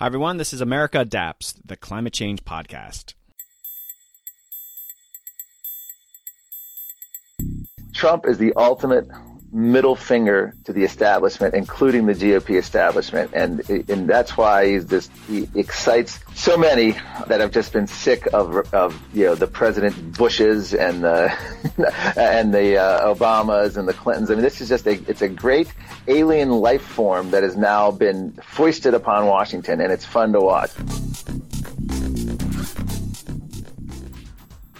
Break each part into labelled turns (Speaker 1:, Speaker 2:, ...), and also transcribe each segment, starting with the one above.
Speaker 1: Hi, everyone. This is America Adapts, the climate change podcast.
Speaker 2: Trump is the ultimate middle finger to the establishment, including the GOP establishment, and and that's why he's just he excites so many that have just been sick of of you know the President Bushes and the and the uh, Obamas and the Clintons. I mean, this is just a it's a great alien life form that has now been foisted upon Washington, and it's fun to watch.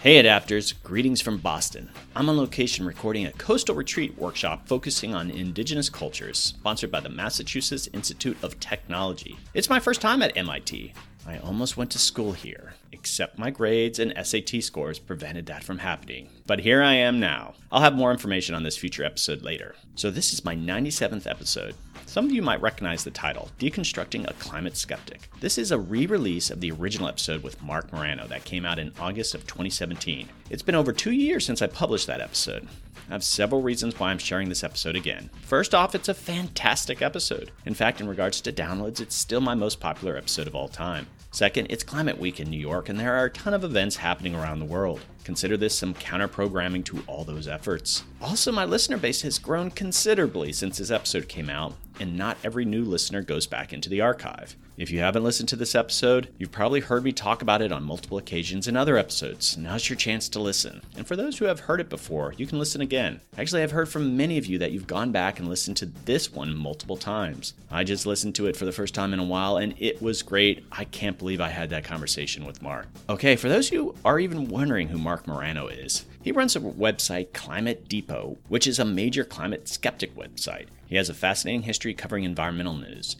Speaker 1: Hey adapters, greetings from Boston. I'm on location recording a coastal retreat workshop focusing on indigenous cultures, sponsored by the Massachusetts Institute of Technology. It's my first time at MIT. I almost went to school here, except my grades and SAT scores prevented that from happening. But here I am now. I'll have more information on this future episode later. So, this is my 97th episode, some of you might recognize the title, Deconstructing a Climate Skeptic. This is a re release of the original episode with Marc Morano that came out in August of 2017. It's been over two years since I published that episode. I have several reasons why I'm sharing this episode again. First off, it's a fantastic episode. In fact, in regards to downloads, it's still my most popular episode of all time. Second, it's Climate Week in New York, and there are a ton of events happening around the world. Consider this some counter programming to all those efforts. Also, my listener base has grown considerably since this episode came out, and not every new listener goes back into the archive. If you haven't listened to this episode, you've probably heard me talk about it on multiple occasions in other episodes. Now's your chance to listen. And for those who have heard it before, you can listen again. Actually, I've heard from many of you that you've gone back and listened to this one multiple times. I just listened to it for the first time in a while, and it was great. I can't believe I had that conversation with Mark. Okay, for those who are even wondering who Marc Morano is, he runs a website, Climate Depot, which is a major climate skeptic website. He has a fascinating history covering environmental news.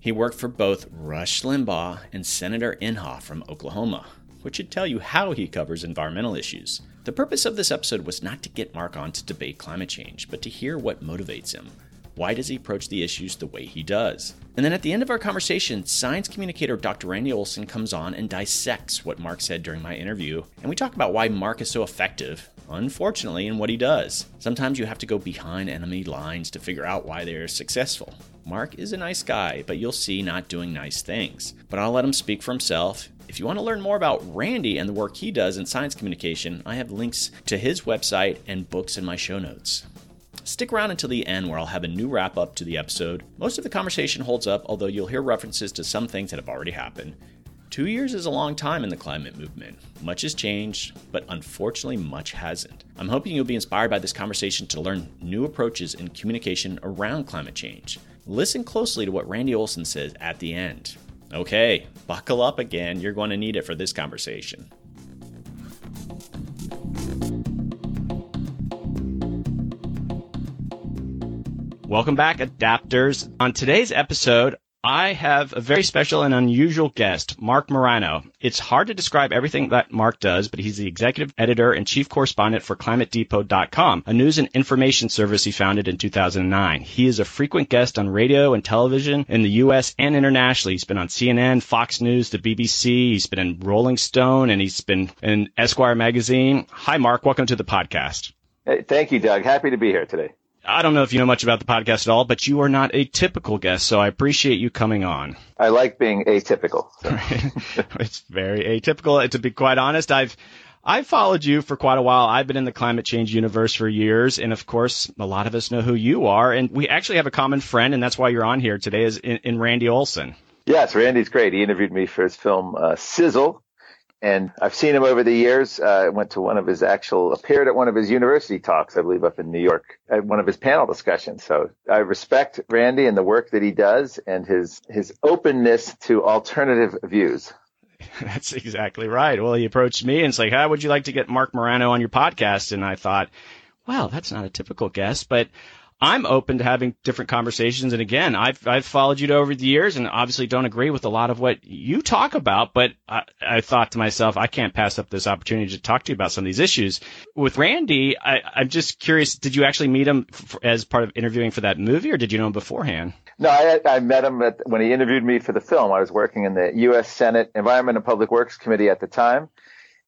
Speaker 1: He worked for both Rush Limbaugh and Senator Inhofe from Oklahoma, which should tell you how he covers environmental issues. The purpose of this episode was not to get Mark on to debate climate change, but to hear what motivates him. Why does he approach the issues the way he does? And then at the end of our conversation, science communicator Dr. Randy Olson comes on and dissects what Mark said during my interview, and we talk about why Mark is so effective unfortunately, in what he does. Sometimes you have to go behind enemy lines to figure out why they're successful. Mark is a nice guy, but you'll see not doing nice things. But I'll let him speak for himself. If you want to learn more about Randy and the work he does in science communication, I have links to his website and books in my show notes. Stick around until the end where I'll have a new wrap up to the episode. Most of the conversation holds up, although you'll hear references to some things that have already happened. Two years is a long time in the climate movement. Much has changed, but unfortunately, much hasn't. I'm hoping you'll be inspired by this conversation to learn new approaches in communication around climate change. Listen closely to what Randy Olson says at the end. Okay, buckle up again. You're going to need it for this conversation. Welcome back, adapters. On today's episode, I have a very special and unusual guest, Marc Morano. It's hard to describe everything that Mark does, but he's the executive editor and chief correspondent for ClimateDepot.com, a news and information service he founded in 2009. He is a frequent guest on radio and television in the U.S. and internationally. He's been on CNN, Fox News, the BBC. He's been in Rolling Stone, and he's been in Esquire magazine. Hi, Mark. Welcome to the podcast.
Speaker 2: Hey, thank you, Doug. Happy to be here today.
Speaker 1: I don't know if you know much about the podcast at all, but you are not a typical guest, so I appreciate you coming on.
Speaker 2: I like being atypical. So.
Speaker 1: it's very atypical. To be quite honest, I've I've followed you for quite a while. I've been in the climate change universe for years, and of course, a lot of us know who you are. And we actually have a common friend, and that's why you're on here today, is in, in Randy Olson.
Speaker 2: Yes, Randy's great. He interviewed me for his film uh, Sizzle, and I've seen him over the years. Uh, I went to one of his actual, appeared at one of his university talks, I believe, up in New York, at one of his panel discussions. So I respect Randy and the work that he does and his, his openness to alternative views.
Speaker 1: That's exactly right. Well, he approached me and it's like, how would you like to get Marc Morano on your podcast? And I thought, well, that's not a typical guest, but I'm open to having different conversations. And again, I've, I've followed you over the years and obviously don't agree with a lot of what you talk about, but I, I thought to myself, I can't pass up this opportunity to talk to you about some of these issues. With Randy, I, I'm just curious, did you actually meet him f- as part of interviewing for that movie or did you know him beforehand?
Speaker 2: No, I, I met him at, when he interviewed me for the film. I was working in the U.S. Senate Environment and Public Works Committee at the time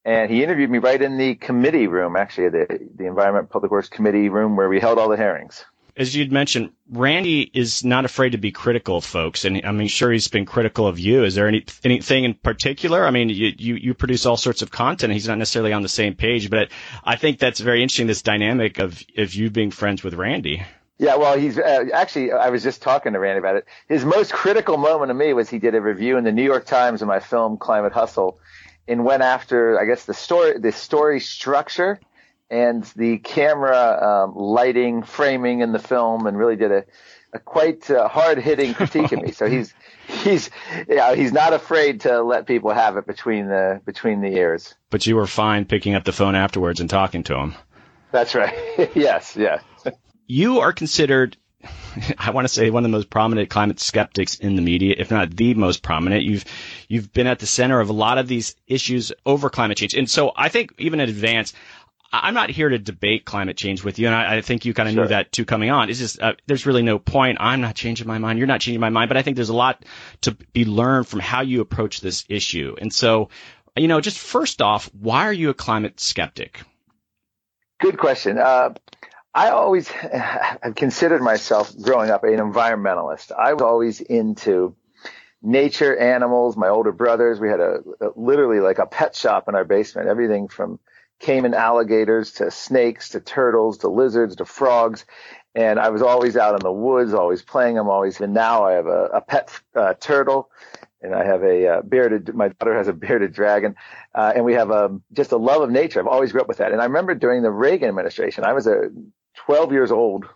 Speaker 2: and he interviewed me right in the committee room, actually, the the Environment Public Works Committee room where we held all the hearings.
Speaker 3: As you'd mentioned, Randy is not afraid to be critical of folks, and I mean, sure, he's been critical of you. Is there any anything in particular? I mean, you you, you produce all sorts of content. He's not necessarily on the same page, but I think that's very interesting. This dynamic of of you being friends with Randy.
Speaker 2: Yeah, well, he's uh, actually. I was just talking to Randy about it. His most critical moment to me was he did a review in the New York Times of my film Climate Hustle, and went after, I guess, the story, the story structure, and the camera um, lighting, framing in the film, and really did a, a quite uh, hard hitting critique of me. So he's he's yeah he's not afraid to let people have it between the between the ears.
Speaker 3: But you were fine picking up the phone afterwards and talking to him.
Speaker 2: That's right. yes, yes
Speaker 3: you are considered I want to say one of the most prominent climate skeptics in the media, if not the most prominent. You've you've been at the center of a lot of these issues over climate change, and so I think even in advance, I'm not here to debate climate change with you, and I, I think you kind of sure. knew that too coming on. It's just uh, there's really no point. I'm not changing my mind. You're not changing my mind, but I think there's a lot to be learned from how you approach this issue. And so, you know, just first off, why are you a climate skeptic?
Speaker 2: Good question. Uh, I always have considered myself growing up an environmentalist. I was always into nature, animals, my older brothers. We had a, a, literally like a pet shop in our basement, everything from caiman alligators to snakes to turtles to lizards to frogs. And I was always out in the woods, always playing them, always. And now I have a, a pet uh, turtle and I have a uh, bearded. My daughter has a bearded dragon, uh, and we have um, just a love of nature. I've always grew up with that. And I remember during the Reagan administration, I was a 12 years old,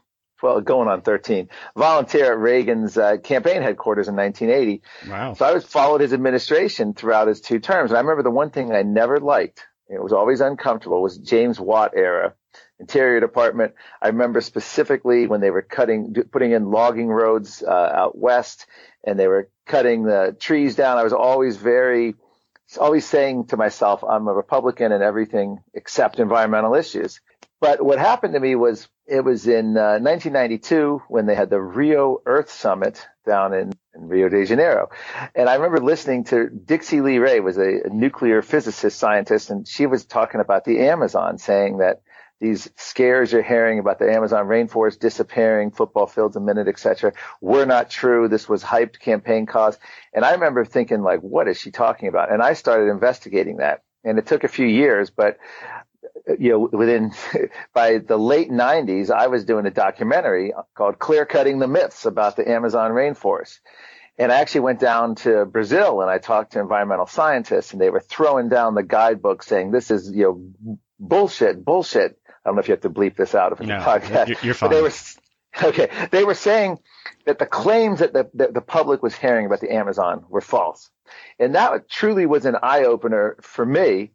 Speaker 2: well, going on 13, volunteer at Reagan's uh, campaign headquarters in 1980. Wow. So I was followed his administration throughout his two terms. And I remember the one thing I never liked, it was always uncomfortable, It was James Watt era. Interior Department. I remember specifically when they were cutting, putting in logging roads uh, out west, and they were cutting the trees down. I was always very, always saying to myself, "I'm a Republican and everything except environmental issues." But what happened to me was it was in uh, 1992 when they had the Rio Earth Summit down in, in, Rio de Janeiro. And I remember listening to Dixy Lee Ray was a, a nuclear physicist scientist and she was talking about the Amazon saying that these scares you're hearing about the Amazon rainforest disappearing, football fields a minute, etc., were not true. This was hyped campaign cause. And I remember thinking like, what is she talking about? And I started investigating that. And it took a few years, but Uh, you know, within by the late 90s, I was doing a documentary called Clear Cutting the Myths about the Amazon rainforest. And I actually went down to Brazil and I talked to environmental scientists and they were throwing down the guidebook saying this is, you know, bullshit, bullshit. I don't know if you have to bleep this out it's no, a
Speaker 3: podcast. You're fine.
Speaker 2: But they were, okay. They were saying that the claims that the, that the public was hearing about the Amazon were false. And that truly was an eye opener for me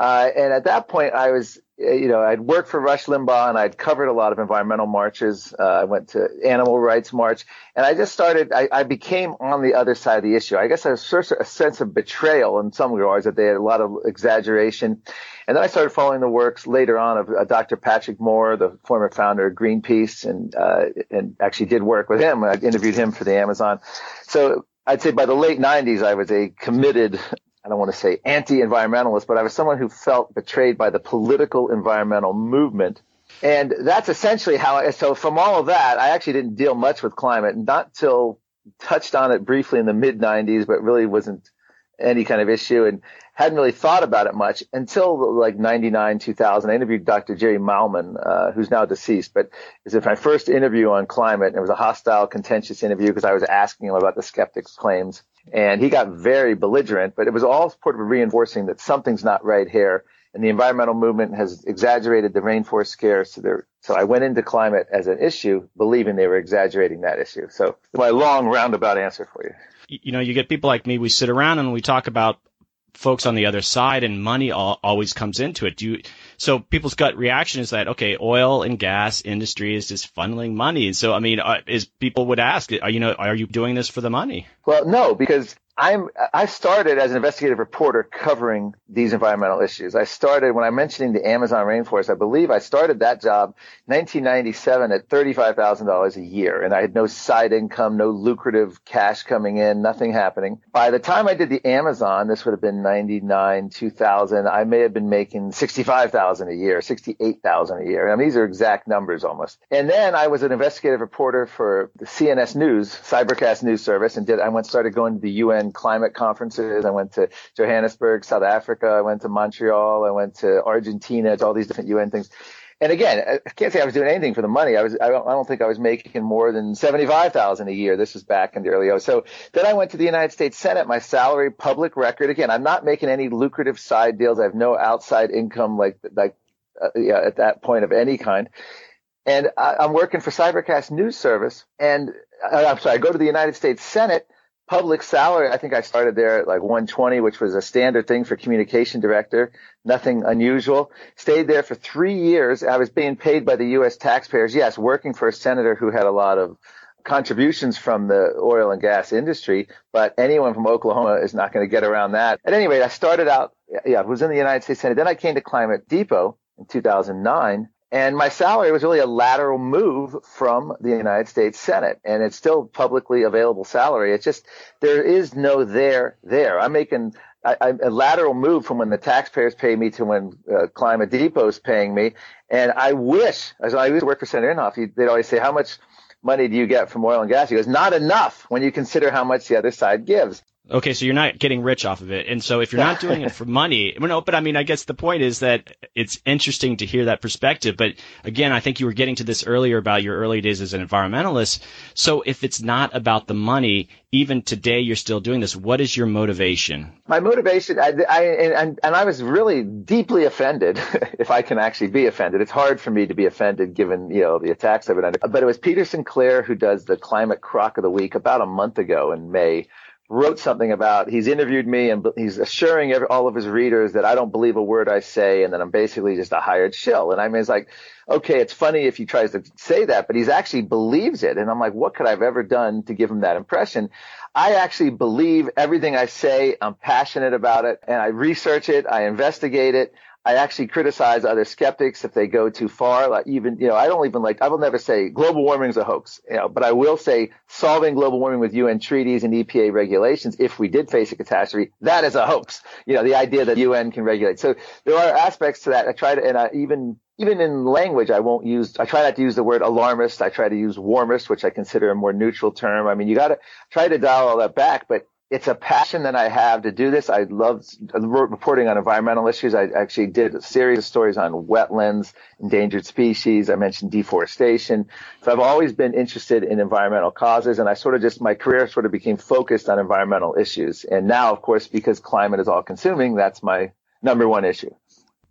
Speaker 2: uh, and at that point, I was, uh, you know, I'd worked for Rush Limbaugh and I'd covered a lot of environmental marches. Uh, I went to Animal Rights March and I just started, I, I, became on the other side of the issue. I guess I was sort of a sense of betrayal in some regards that they had a lot of exaggeration. And then I started following the works later on of uh, Dr. Patrick Moore, the former founder of Greenpeace and, uh, and actually did work with him. I interviewed him for the Amazon. So I'd say by the late 90s, I was a committed I don't want to say anti-environmentalist, but I was someone who felt betrayed by the political environmental movement. And that's essentially how, I, so from all of that, I actually didn't deal much with climate, not till touched on it briefly in the mid 90s, but really wasn't any kind of issue and hadn't really thought about it much until like 99, 2000. I interviewed Dr. Jerry Mahlman, uh, who's now deceased, but it my first interview on climate. It was a hostile, contentious interview because I was asking him about the skeptics' claims and he got very belligerent, but it was all sort of reinforcing that something's not right here. And the environmental movement has exaggerated the rainforest scare. So, so I went into climate as an issue, believing they were exaggerating that issue. So my long roundabout answer for you.
Speaker 3: You know, you get people like me, we sit around and we talk about folks on the other side and money all, always comes into it. Do you, so people's gut reaction is that, okay, oil and gas industry is just funneling money. So, I mean, uh, is people would ask, are you know, are you doing this for the money?
Speaker 2: Well, no, because I'm I started as an investigative reporter covering these environmental issues. I started when I'm mentioning the Amazon rainforest. I believe I started that job 1997 at $35,000 a year, and I had no side income, no lucrative cash coming in, nothing happening. By the time I did the Amazon, this would have been 99, 2000. I may have been making 65,000 a year, 68,000 a year. I mean, these are exact numbers almost. And then I was an investigative reporter for the CNS News, Cybercast News Service, and did I went started going to the UN climate conferences. I went to Johannesburg, South Africa. I went to Montreal. I went to Argentina. to all these different UN things. And again, I can't say I was doing anything for the money. I was, I don't, I don't think I was making more than 75,000 a year. This was back in the early 00s. So then I went to the United States Senate, my salary public record. Again, I'm not making any lucrative side deals. I have no outside income like, like, uh, yeah, at that point of any kind. And I, I'm working for Cybercast News Service and uh, I'm sorry, I go to the United States Senate public salary, I think I started there at like 120, which was a standard thing for communication director. Nothing unusual. Stayed there for three years. I was being paid by the U.S. taxpayers. Yes, working for a senator who had a lot of contributions from the oil and gas industry, but anyone from Oklahoma is not going to get around that. At any rate, I started out, yeah, was in the United States Senate. Then I came to Climate Depot in 2009 and my salary was really a lateral move from the United States Senate. And it's still publicly available salary. It's just, there is no there there. I'm making a lateral move from when the taxpayers pay me to when uh, Climate is paying me. And I wish, as I used to work for Senator Inhofe, they'd always say, how much money do you get from oil and gas? He goes, not enough when you consider how much the other side gives.
Speaker 1: Okay, so you're not getting rich off of it. And so if you're not doing it for money, well, no, but I mean, I guess the point is that it's interesting to hear that perspective. But again, I think you were getting to this earlier about your early days as an environmentalist. So if it's not about the money, even today you're still doing this. What is your motivation?
Speaker 2: My motivation, I, I and, and I was really deeply offended, if I can actually be offended. It's hard for me to be offended given, you know, the attacks I've been under. But it was Peter Sinclair who does the climate crock of the week about a month ago in May wrote something about he's interviewed me and he's assuring every, all of his readers that I don't believe a word I say and that I'm basically just a hired shill. And I mean, it's like, okay, it's funny if he tries to say that, but he's actually believes it. And I'm like, what could I've ever done to give him that impression? I actually believe everything I say. I'm passionate about it and I research it. I investigate it. I actually criticize other skeptics if they go too far. Like even, you know, I don't even like, I will never say global warming is a hoax, you know, but I will say solving global warming with UN treaties and EPA regulations, if we did face a catastrophe, that is a hoax. You know, the idea that UN can regulate. So there are aspects to that. I try to, and I even, even in language, I won't use, I try not to use the word alarmist. I try to use warmist, which I consider a more neutral term. I mean, you got to try to dial all that back, but it's a passion that I have to do this. I love reporting on environmental issues. I actually did a series of stories on wetlands, endangered species. I mentioned deforestation. So I've always been interested in environmental causes and I sort of just, my career sort of became focused on environmental issues. And now, of course, because climate is all consuming, that's my number one issue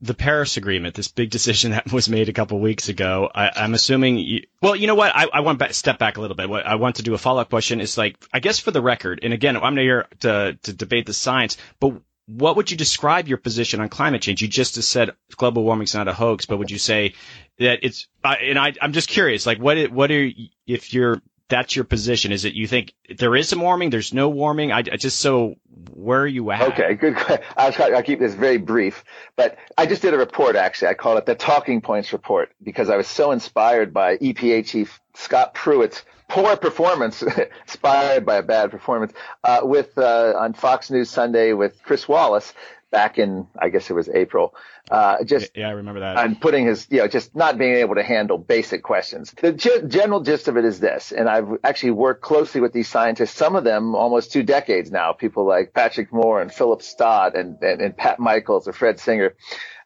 Speaker 1: the Paris Agreement, this big decision that was made a couple weeks ago. I, am assuming. You, well, you know what? I, I want to step back a little bit. What I want to do a follow up question is like, I guess for the record, and again, I'm not here to to debate the science, but what would you describe your position on climate change? You just said global warming's not a hoax, but would you say that it's? And I, I'm just curious, like, what what are if you're that's your position? Is it you think there is some warming? There's no warming? I, I just so where are you at?
Speaker 2: Okay, good. I'll, I'll keep this very brief, but I just did a report actually. I call it the talking points report because I was so inspired by EPA chief Scott Pruitt's poor performance, inspired by a bad performance, uh, with uh, on Fox News Sunday with Chris Wallace back in I guess it was April. Uh, just
Speaker 1: yeah, I remember that.
Speaker 2: And putting his, you know, just not being able to handle basic questions. The g- general gist of it is this, and I've actually worked closely with these scientists, some of them almost two decades now, people like Patrick Moore and Philip Stott and, and, and Pat Michaels or Fred Singer.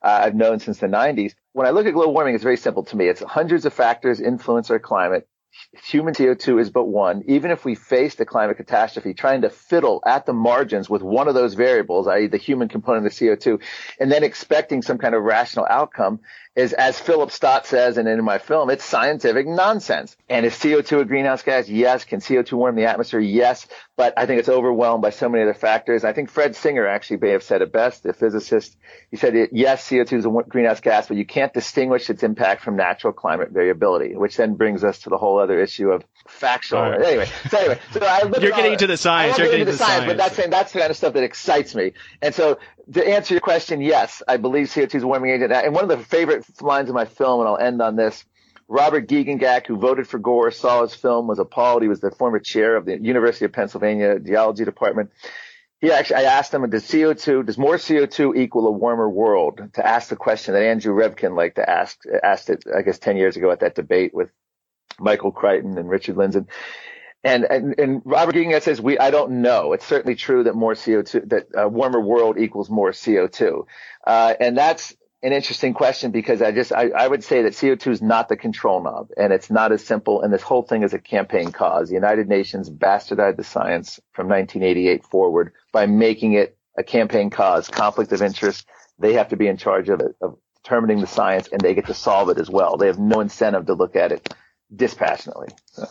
Speaker 2: Uh, I've known since the 90s. When I look at global warming, it's very simple to me. It's hundreds of factors influence our climate human CO2 is but one. Even if we face the climate catastrophe, trying to fiddle at the margins with one of those variables, i.e. the human component of CO2, and then expecting some kind of rational outcome is, as Philip Stott says, and in my film, it's scientific nonsense. And is CO2 a greenhouse gas? Yes. Can CO2 warm the atmosphere? Yes. But I think it's overwhelmed by so many other factors. I think Fred Singer actually may have said it best, the physicist. He said, yes, CO2 is a greenhouse gas, but you can't distinguish its impact from natural climate variability, which then brings us to the whole other issue of factual. Right. Anyway, so anyway, so I
Speaker 3: You're getting into the science. You're getting into the science, science,
Speaker 2: but that's saying that's the kind of stuff that excites me. And so to answer your question, yes, I believe CO2 is a warming agent. And one of the favorite lines of my film, and I'll end on this. Robert Giegengack, who voted for Gore, saw his film, was appalled. He was the former chair of the University of Pennsylvania Geology Department. He actually, I asked him, does CO2, does more CO2 equal a warmer world? To ask the question that Andrew Revkin liked to ask, asked it, I guess, 10 years ago at that debate with Michael Crichton and Richard Lindzen. And, and, and Robert Giegengack says, we, I don't know. It's certainly true that more CO2, that a warmer world equals more CO2. Uh, and that's, an interesting question because I just I, I, would say that CO2 is not the control knob and it's not as simple and this whole thing is a campaign cause. The United Nations bastardized the science from 1988 forward by making it a campaign cause, conflict of interest. They have to be in charge of it, of determining the science and they get to solve it as well. They have no incentive to look at it dispassionately. So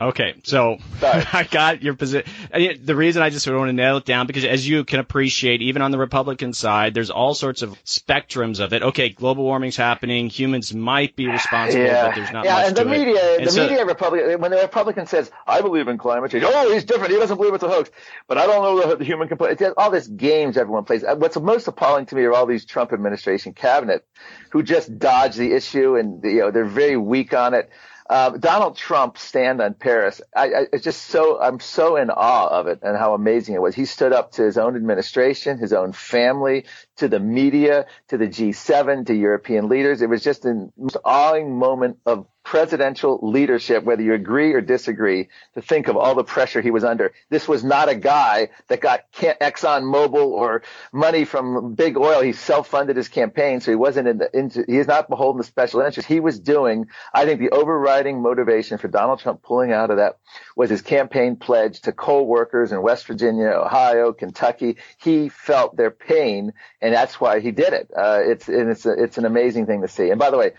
Speaker 3: okay, so I got your position. The reason I just want to nail it down because, as you can appreciate, even on the Republican side, there's all sorts of spectrums of it. Okay, global warming's happening. Humans might be responsible,
Speaker 2: yeah.
Speaker 3: but there's not
Speaker 2: yeah,
Speaker 3: much
Speaker 2: and the
Speaker 3: to
Speaker 2: media,
Speaker 3: it.
Speaker 2: And the so, media, Republican, when the Republican says, "I believe in climate change," oh, he's different. He doesn't believe it's a hoax. But I don't know the, the human component. It's all this games everyone plays. What's most appalling to me are all these Trump administration cabinet who just dodge the issue and you know they're very weak on it. Uh, Donald Trump's stand on Paris, I, I, it's just so, I'm so in awe of it and how amazing it was. He stood up to his own administration, his own family, to the media, to the G7, to European leaders. It was just an awing moment of presidential leadership, whether you agree or disagree, to think of all the pressure he was under. This was not a guy that got Exxon Mobil or money from big oil. He self-funded his campaign, so he wasn't in the, into, he is not beholden to special interests. He was doing, I think the overriding motivation for Donald Trump pulling out of that was his campaign pledge to coal workers in West Virginia, Ohio, Kentucky. He felt their pain, and that's why he did it. Uh, it's, it's, a, it's an amazing thing to see. And by the way,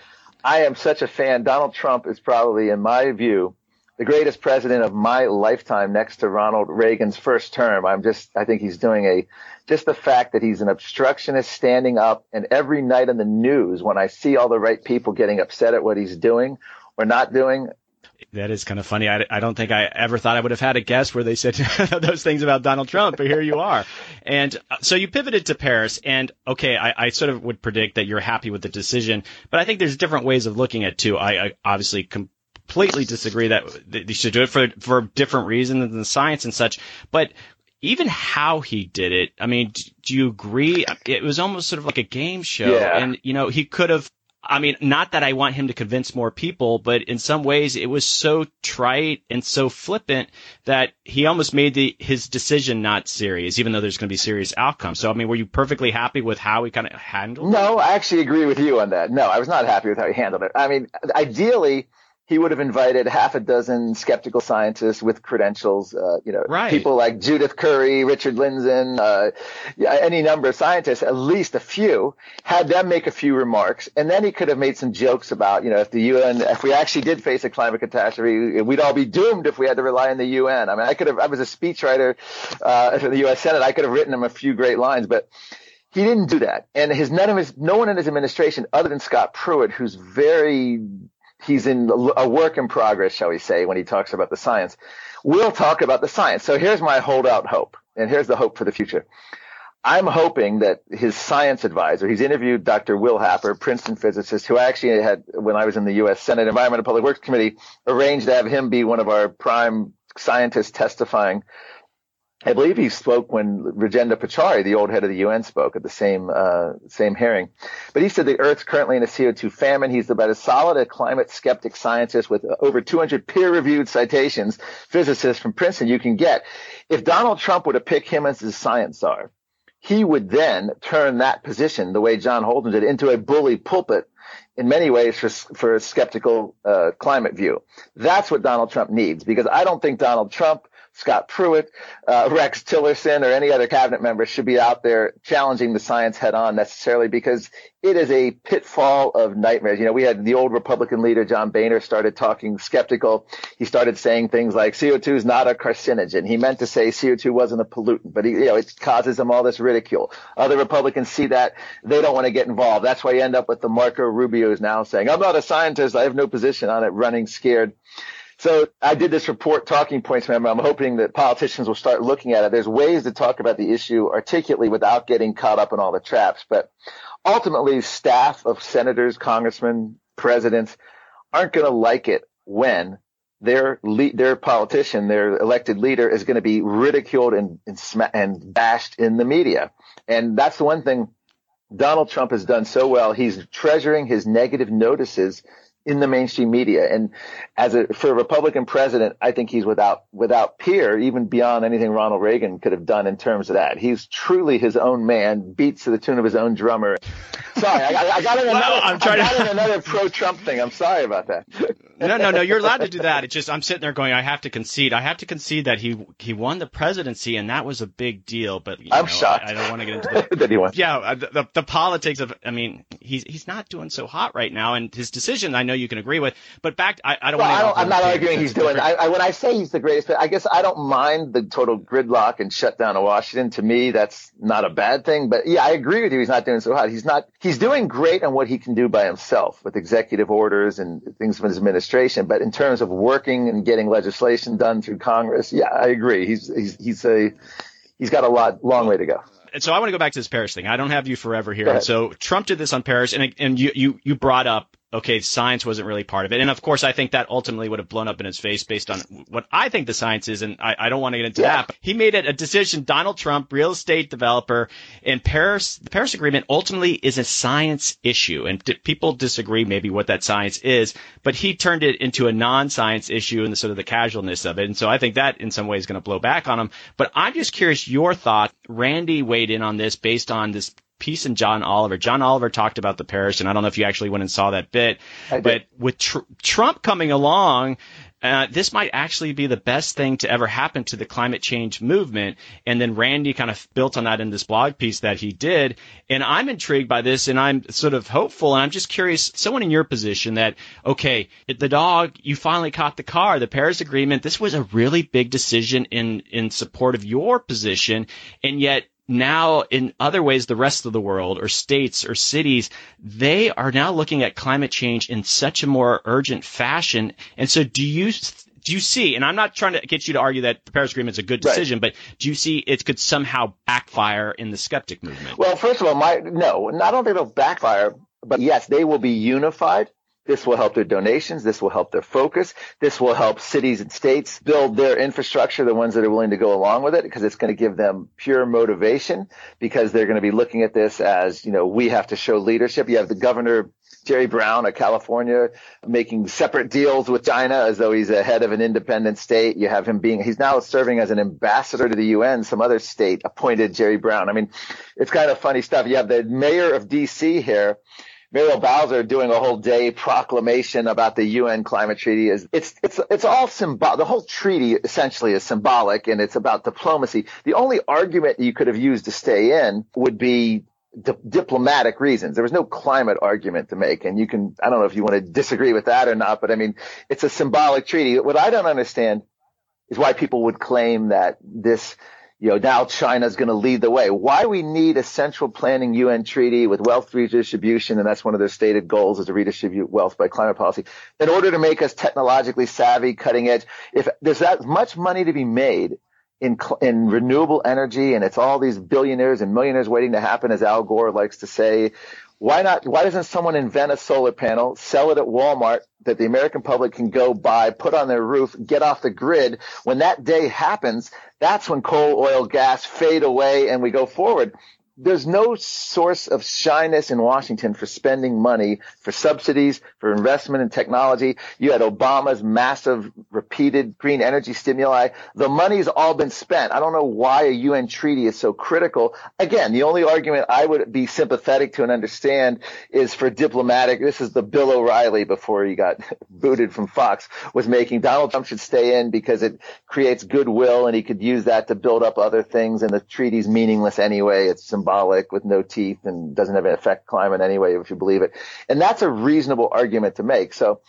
Speaker 2: I am such a fan. Donald Trump is probably, in my view, the greatest president of my lifetime next to Ronald Reagan's first term. I'm just, I think he's doing a, just the fact that he's an obstructionist standing up and every night in the news when I see all the right people getting upset at what he's doing or not doing,
Speaker 3: that is kind of funny. I, I don't think I ever thought I would have had a guest where they said those things about Donald Trump, but here you are. And uh, so you pivoted to Paris, and okay, I, I sort of would predict that you're happy with the decision, but I think there's different ways of looking at it too. I, I obviously completely disagree that they should do it for for different reasons than the science and such, but even how he did it, I mean, do you agree? It was almost sort of like a game show,
Speaker 2: yeah.
Speaker 3: and you know, he could have I mean, not that I want him to convince more people, but in some ways it was so trite and so flippant that he almost made the, his decision not serious, even though there's going to be serious outcomes. So, I mean, were you perfectly happy with how he kind of handled
Speaker 2: it? No, I actually agree with you on that. No, I was not happy with how he handled it. I mean, ideally, he would have invited half a dozen skeptical scientists with credentials, uh, you know,
Speaker 3: right.
Speaker 2: people like Judith Curry, Richard Lindzen, uh, any number of scientists, at least a few, had them make a few remarks, and then he could have made some jokes about, you know, if the UN, if we actually did face a climate catastrophe, we'd all be doomed if we had to rely on the UN. I mean, I could have, I was a speechwriter uh, for the U.S. Senate, I could have written him a few great lines, but he didn't do that. And his none of his no one in his administration other than Scott Pruitt, who's very he's in a work in progress, shall we say, when he talks about the science. We'll talk about the science. So here's my holdout hope, and here's the hope for the future. I'm hoping that his science advisor, he's interviewed Dr. Will Happer, Princeton physicist, who I actually had, when I was in the U.S. Senate Environment and Public Works Committee, arranged to have him be one of our prime scientists testifying I believe he spoke when Rajendra Pachauri, the old head of the UN, spoke at the same uh, same hearing. But he said the Earth's currently in a CO2 famine. He's about as solid a climate skeptic scientist with over 200 peer-reviewed citations, physicist from Princeton you can get. If Donald Trump were to pick him as his science czar, he would then turn that position, the way John Holdren did, into a bully pulpit in many ways for, for a skeptical uh, climate view. That's what Donald Trump needs because I don't think Donald Trump Scott Pruitt, uh, Rex Tillerson, or any other cabinet member should be out there challenging the science head on necessarily because it is a pitfall of nightmares. You know, we had the old Republican leader, John Boehner, started talking skeptical. He started saying things like CO2 is not a carcinogen. He meant to say CO2 wasn't a pollutant, but he, you know, it causes them all this ridicule. Other Republicans see that. They don't want to get involved. That's why you end up with the Marco Rubio is now saying, I'm not a scientist. I have no position on it, running scared. So I did this report, Talking Points, member. I'm hoping that politicians will start looking at it. There's ways to talk about the issue articulately without getting caught up in all the traps. But ultimately, staff of senators, congressmen, presidents aren't going to like it when their their politician, their elected leader is going to be ridiculed and, and, sm- and bashed in the media. And that's the one thing Donald Trump has done so well. He's treasuring his negative notices in the mainstream media. And as a, for a Republican president, I think he's without, without peer, even beyond anything Ronald Reagan could have done in terms of that. He's truly his own man, beats to the tune of his own drummer. Sorry, I, I got in another, well, I'm trying I got to... in another pro-Trump thing. I'm sorry about that.
Speaker 3: No, no, no. You're allowed to do that. It's just I'm sitting there going, I have to concede. I have to concede that he he won the presidency, and that was a big deal. But
Speaker 2: I'm
Speaker 3: know,
Speaker 2: shocked.
Speaker 3: I, I, don't want to get into the,
Speaker 2: that he won.
Speaker 3: Yeah, uh, the, the, the politics of. I mean, he's he's not doing so hot right now, and his decision, I know you can agree with. But back, I, I don't
Speaker 2: well,
Speaker 3: want to.
Speaker 2: I am not arguing he's doing. I, I, when I say he's the greatest, I guess I don't mind the total gridlock and shutdown of Washington. To me, that's not a bad thing. But yeah, I agree with you. He's not doing so hot. He's not. He's doing great on what he can do by himself with executive orders and things from his administration. But in terms of working and getting legislation done through Congress, yeah, I agree. He's he's he's a he's got a lot long way to go
Speaker 3: and so I want to go back to this Paris thing. I don't have you forever here. And so Trump did this on Paris, and and you you you brought up okay, science wasn't really part of it. And of course, I think that ultimately would have blown up in his face based on what I think the science is. And I, I don't want to get into yeah. that. But he made it a decision. Donald Trump, real estate developer in Paris, the Paris Agreement ultimately is a science issue. And d- people disagree maybe what that science is, but he turned it into a non-science issue and the sort of the casualness of it. And so I think that in some way is going to blow back on him. But I'm just curious your thought. Randy weighed in on this based on this piece in John Oliver. John Oliver talked about the Paris, and I don't know if you actually went and saw that bit, but with tr- Trump coming along, uh, this might actually be the best thing to ever happen to the climate change movement. And then Randy kind of built on that in this blog piece that he did. And I'm intrigued by this and I'm sort of hopeful. And I'm just curious, someone in your position that, okay, the dog, you finally caught the car, the Paris Agreement, this was a really big decision in, in support of your position. And yet now in other ways the rest of the world or states or cities they are now looking at climate change in such a more urgent fashion. And so do you do you see and i'm not trying to get you to argue that the paris agreement is a good decision right. but do you see it could somehow backfire in the skeptic movement?
Speaker 2: Well first of all my no i don't think it'll backfire but yes they will be unified this will help their donations. This will help their focus. This will help cities and states build their infrastructure, the ones that are willing to go along with it, because it's going to give them pure motivation because they're going to be looking at this as, you know, we have to show leadership. You have the governor, Jerry Brown of California making separate deals with China as though he's a head of an independent state. You have him being, he's now serving as an ambassador to the UN. Some other state appointed Jerry Brown. I mean, it's kind of funny stuff. You have the mayor of DC here Muriel Bowser doing a whole day proclamation about the UN climate treaty is it's it's it's all symbolic. The whole treaty essentially is symbolic and it's about diplomacy. The only argument you could have used to stay in would be di- diplomatic reasons. There was no climate argument to make, and you can I don't know if you want to disagree with that or not, but I mean it's a symbolic treaty. What I don't understand is why people would claim that this you know, now China's going to lead the way. Why we need a central planning UN treaty with wealth redistribution, and that's one of their stated goals is to redistribute wealth by climate policy, in order to make us technologically savvy, cutting edge. If there's that much money to be made in, in renewable energy, and it's all these billionaires and millionaires waiting to happen, as Al Gore likes to say, why not? Why doesn't someone invent a solar panel, sell it at Walmart that the American public can go buy, put on their roof, get off the grid? When that day happens, that's when coal, oil, gas fade away and we go forward there's no source of shyness in Washington for spending money for subsidies, for investment in technology. You had Obama's massive repeated green energy stimuli. The money's all been spent. I don't know why a UN treaty is so critical. Again, the only argument I would be sympathetic to and understand is for diplomatic. This is the Bill O'Reilly before he got booted from Fox was making Donald Trump should stay in because it creates goodwill and he could use that to build up other things and the treaty's meaningless anyway. It's some symbolic with no teeth and doesn't have an effect climate anyway, if you believe it. And that's a reasonable argument to make. So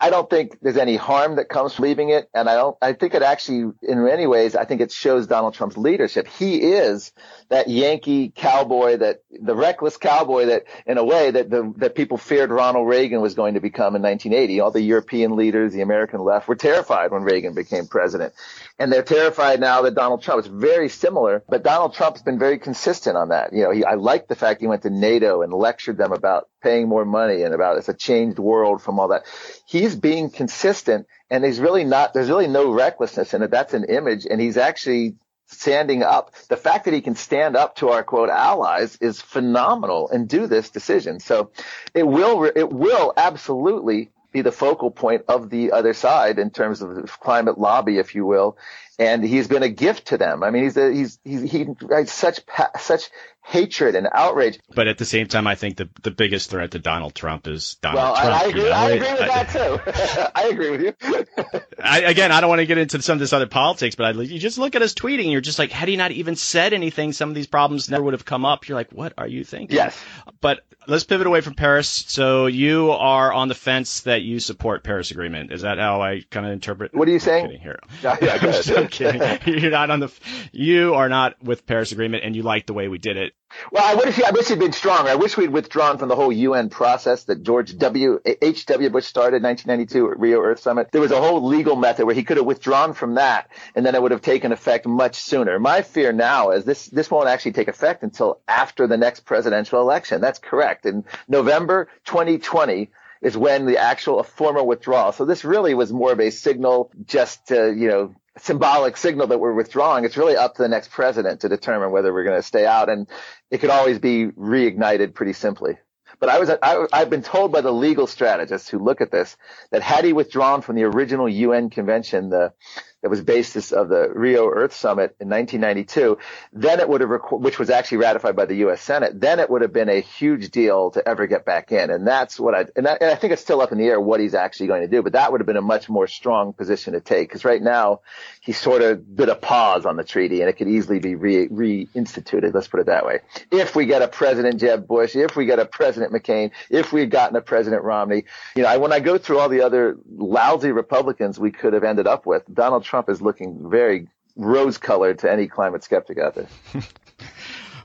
Speaker 2: I don't think there's any harm that comes from leaving it. And I don't, I think it actually, in many ways, I think it shows Donald Trump's leadership. He is that Yankee cowboy, that the reckless cowboy that, in a way, that the, that people feared Ronald Reagan was going to become in 1980. All the European leaders, the American left were terrified when Reagan became president. And they're terrified now that Donald Trump is very similar, but Donald Trump's been very consistent on that. You know, he, I like the fact he went to NATO and lectured them about paying more money and about it's a changed world from all that. He's being consistent and he's really not, there's really no recklessness in it. That's an image and he's actually standing up. The fact that he can stand up to our quote allies is phenomenal and do this decision. So it will, it will absolutely be the focal point of the other side in terms of the climate lobby, if you will. And he's been a gift to them. I mean, he's a, he's, he's he has such such hatred and outrage.
Speaker 3: But at the same time, I think the the biggest threat to Donald Trump is Donald
Speaker 2: well,
Speaker 3: Trump.
Speaker 2: I, agree. You know? I agree with I, that too. I agree with you.
Speaker 3: I, again, I don't want to get into some of this other politics, but I, you just look at his tweeting, you're just like, had he not even said anything, some of these problems never would have come up. You're like, what are you thinking?
Speaker 2: Yes.
Speaker 3: But let's pivot away from Paris. So you are on the fence that you support Paris Agreement. Is that how I kind of interpret?
Speaker 2: What are you saying?
Speaker 3: Here.
Speaker 2: Yeah, yeah,
Speaker 3: I'm kidding. You're not on the. You are not with Paris Agreement, and you like the way we did it.
Speaker 2: Well, I wish I wish he'd been stronger. I wish we'd withdrawn from the whole UN process that George W. H. W. Bush started in 1992 at Rio Earth Summit. There was a whole legal method where he could have withdrawn from that, and then it would have taken effect much sooner. My fear now is this: this won't actually take effect until after the next presidential election. That's correct. In November 2020 is when the actual formal withdrawal. So this really was more of a signal just to, you know, symbolic signal that we're withdrawing. It's really up to the next president to determine whether we're going to stay out, and it could always be reignited pretty simply. But I was I, I've been told by the legal strategists who look at this that had he withdrawn from the original UN convention, the that was basis of the Rio Earth Summit in 1992, then it would have, requ- which was actually ratified by the U.S. Senate, then it would have been a huge deal to ever get back in. And that's what I, and, that, and I think it's still up in the air what he's actually going to do, but that would have been a much more strong position to take because right now he's sort of bit a pause on the treaty and it could easily be re, reinstituted. Let's put it that way. If we get a President Jeb Bush, if we get a President McCain, if we had gotten a President Romney, you know, I, when I go through all the other lousy Republicans we could have ended up with, Donald Trump Trump is looking very rose colored to any climate skeptic out there.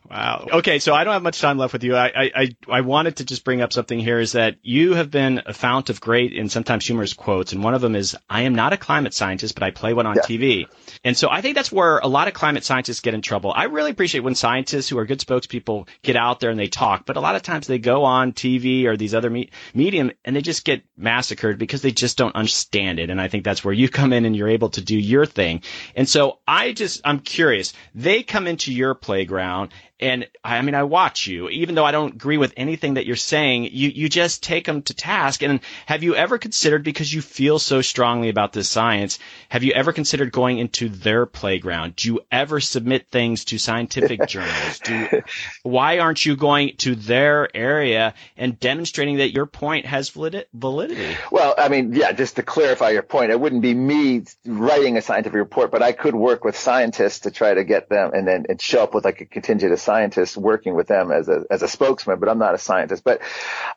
Speaker 3: Wow. Okay, so I don't have much time left with you. I, I, I wanted to just bring up something here is that you have been a fount of great and sometimes humorous quotes, and one of them is, I am not a climate scientist, but I play one on yeah. TV. And so I think that's where a lot of climate scientists get in trouble. I really appreciate when scientists who are good spokespeople get out there and they talk, but a lot of times they go on TV or these other me- medium and they just get massacred because they just don't understand it. And I think that's where you come in and you're able to do your thing. And so I just, I'm curious. They come into your playground and I mean, I watch you, even though I don't agree with anything that you're saying, you, you just take them to task. And have you ever considered, because you feel so strongly about this science, have you ever considered going into their playground? Do you ever submit things to scientific journals? Do, why aren't you going to their area and demonstrating that your point has validity?
Speaker 2: Well, I mean, yeah, just to clarify your point, it wouldn't be me writing a scientific report, but I could work with scientists to try to get them and then and show up with like a contingent of scientist working with them as a as a spokesman, but I'm not a scientist. But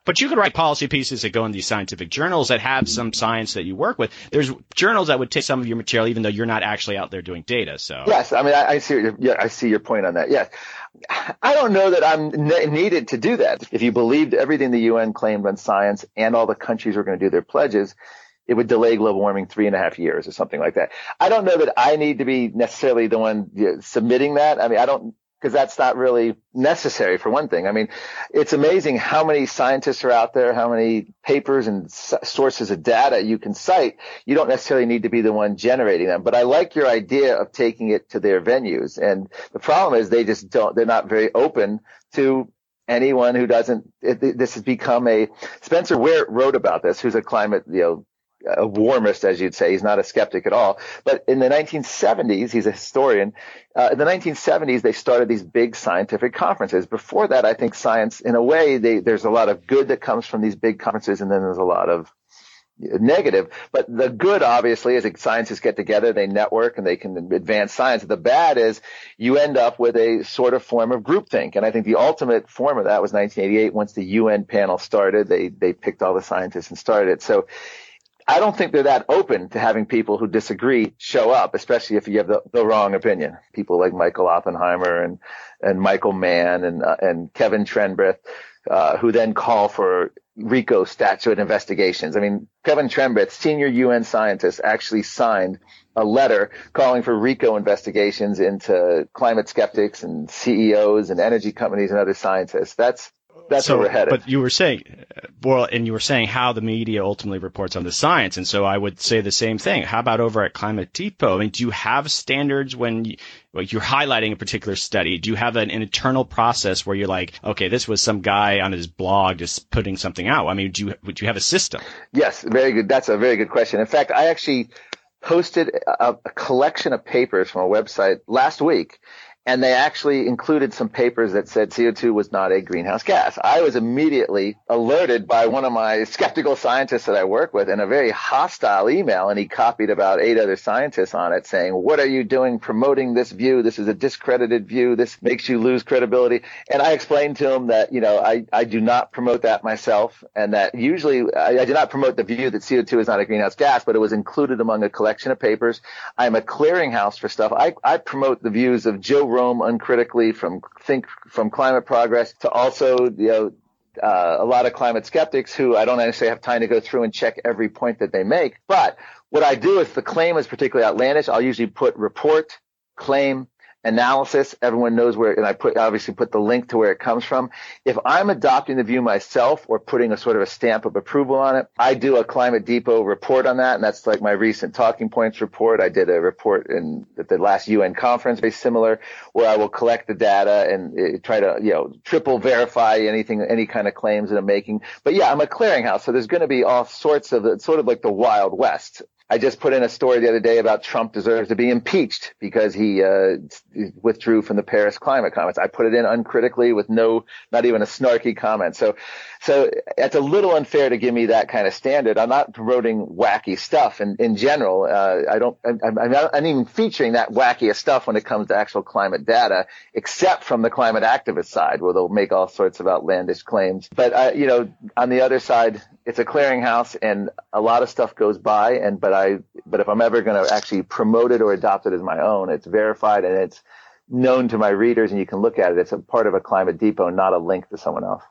Speaker 3: but you could write policy pieces that go in these scientific journals that have some science that you work with. There's journals that would take some of your material, even though you're not actually out there doing data. So
Speaker 2: yes, I mean I, I see your, yeah I see your point on that. Yes. I don't know that I'm ne- needed to do that. If you believed everything the UN claimed on science and all the countries were going to do their pledges, it would delay global warming three and a half years or something like that. I don't know that I need to be necessarily the one you know, submitting that. I mean, I don't because that's not really necessary for one thing. I mean, it's amazing how many scientists are out there, how many papers and sources of data you can cite. You don't necessarily need to be the one generating them, but I like your idea of taking it to their venues. And the problem is they just don't, they're not very open to anyone who doesn't, it, this has become a, Spencer Weart wrote about this, who's a climate, you know, a warmist, as you'd say. He's not a skeptic at all. But in the 1970s, he's a historian. Uh, in the 1970s, they started these big scientific conferences. Before that, I think science, in a way, they, there's a lot of good that comes from these big conferences, and then there's a lot of negative. But the good, obviously, is that scientists get together, they network, and they can advance science. The bad is you end up with a sort of form of groupthink. And I think the ultimate form of that was 1988. Once the UN panel started, they they picked all the scientists and started it. So I don't think they're that open to having people who disagree show up, especially if you have the, the wrong opinion. People like Michael Oppenheimer and, and Michael Mann and, uh, and Kevin Trenberth, uh, who then call for RICO statute investigations. I mean, Kevin Trenberth, senior UN scientist, actually signed a letter calling for RICO investigations into climate skeptics and CEOs and energy companies and other scientists. That's that's
Speaker 3: so,
Speaker 2: where we're headed.
Speaker 3: But you were saying, well, and you were saying how the media ultimately reports on the science, and so I would say the same thing. How about over at Climate Depot? I mean, do you have standards when you, like you're highlighting a particular study? Do you have an, an, internal process where you're like, okay, this was some guy on his blog just putting something out? I mean, do you would you have a system?
Speaker 2: Yes, very good. That's a very good question. In fact, I actually posted a, a collection of papers from a website last week and they actually included some papers that said CO2 was not a greenhouse gas. I was immediately alerted by one of my skeptical scientists that I work with in a very hostile email, and he copied about eight other scientists on it saying, what are you doing promoting this view? This is a discredited view. This makes you lose credibility. And I explained to him that, you know, I, I do not promote that myself and that usually I, I do not promote the view that CO2 is not a greenhouse gas, but it was included among a collection of papers. I'm a clearinghouse for stuff. I, I promote the views of Joe Romm uncritically from think from climate progress to also you know uh, a lot of climate skeptics who I don't necessarily have time to go through and check every point that they make. But what I do if the claim is particularly outlandish, I'll usually put report, claim, analysis. Everyone knows where, and I put obviously put the link to where it comes from. If I'm adopting the view myself or putting a sort of a stamp of approval on it, I do a Climate Depot report on that, and that's like my recent talking points report. I did a report in at the last UN conference, very similar, where I will collect the data and uh, try to you know triple verify anything, any kind of claims that I'm making. But yeah, I'm a clearinghouse, so there's going to be all sorts of sort of like the Wild West I just put in a story the other day about Trump deserves to be impeached because he uh, withdrew from the Paris climate comments. I put it in uncritically with no, not even a snarky comment. So, so it's a little unfair to give me that kind of standard. I'm not promoting wacky stuff, in, in general, uh, I don't. I'm, I'm, not I'm even featuring that wacky stuff when it comes to actual climate data, except from the climate activist side, where they'll make all sorts of outlandish claims. But uh, you know, on the other side, it's a clearinghouse, and a lot of stuff goes by. And but I, but if I'm ever going to actually promote it or adopt it as my own, it's verified and it's known to my readers, and you can look at it. It's a part of a Climate Depot, not a link to someone else.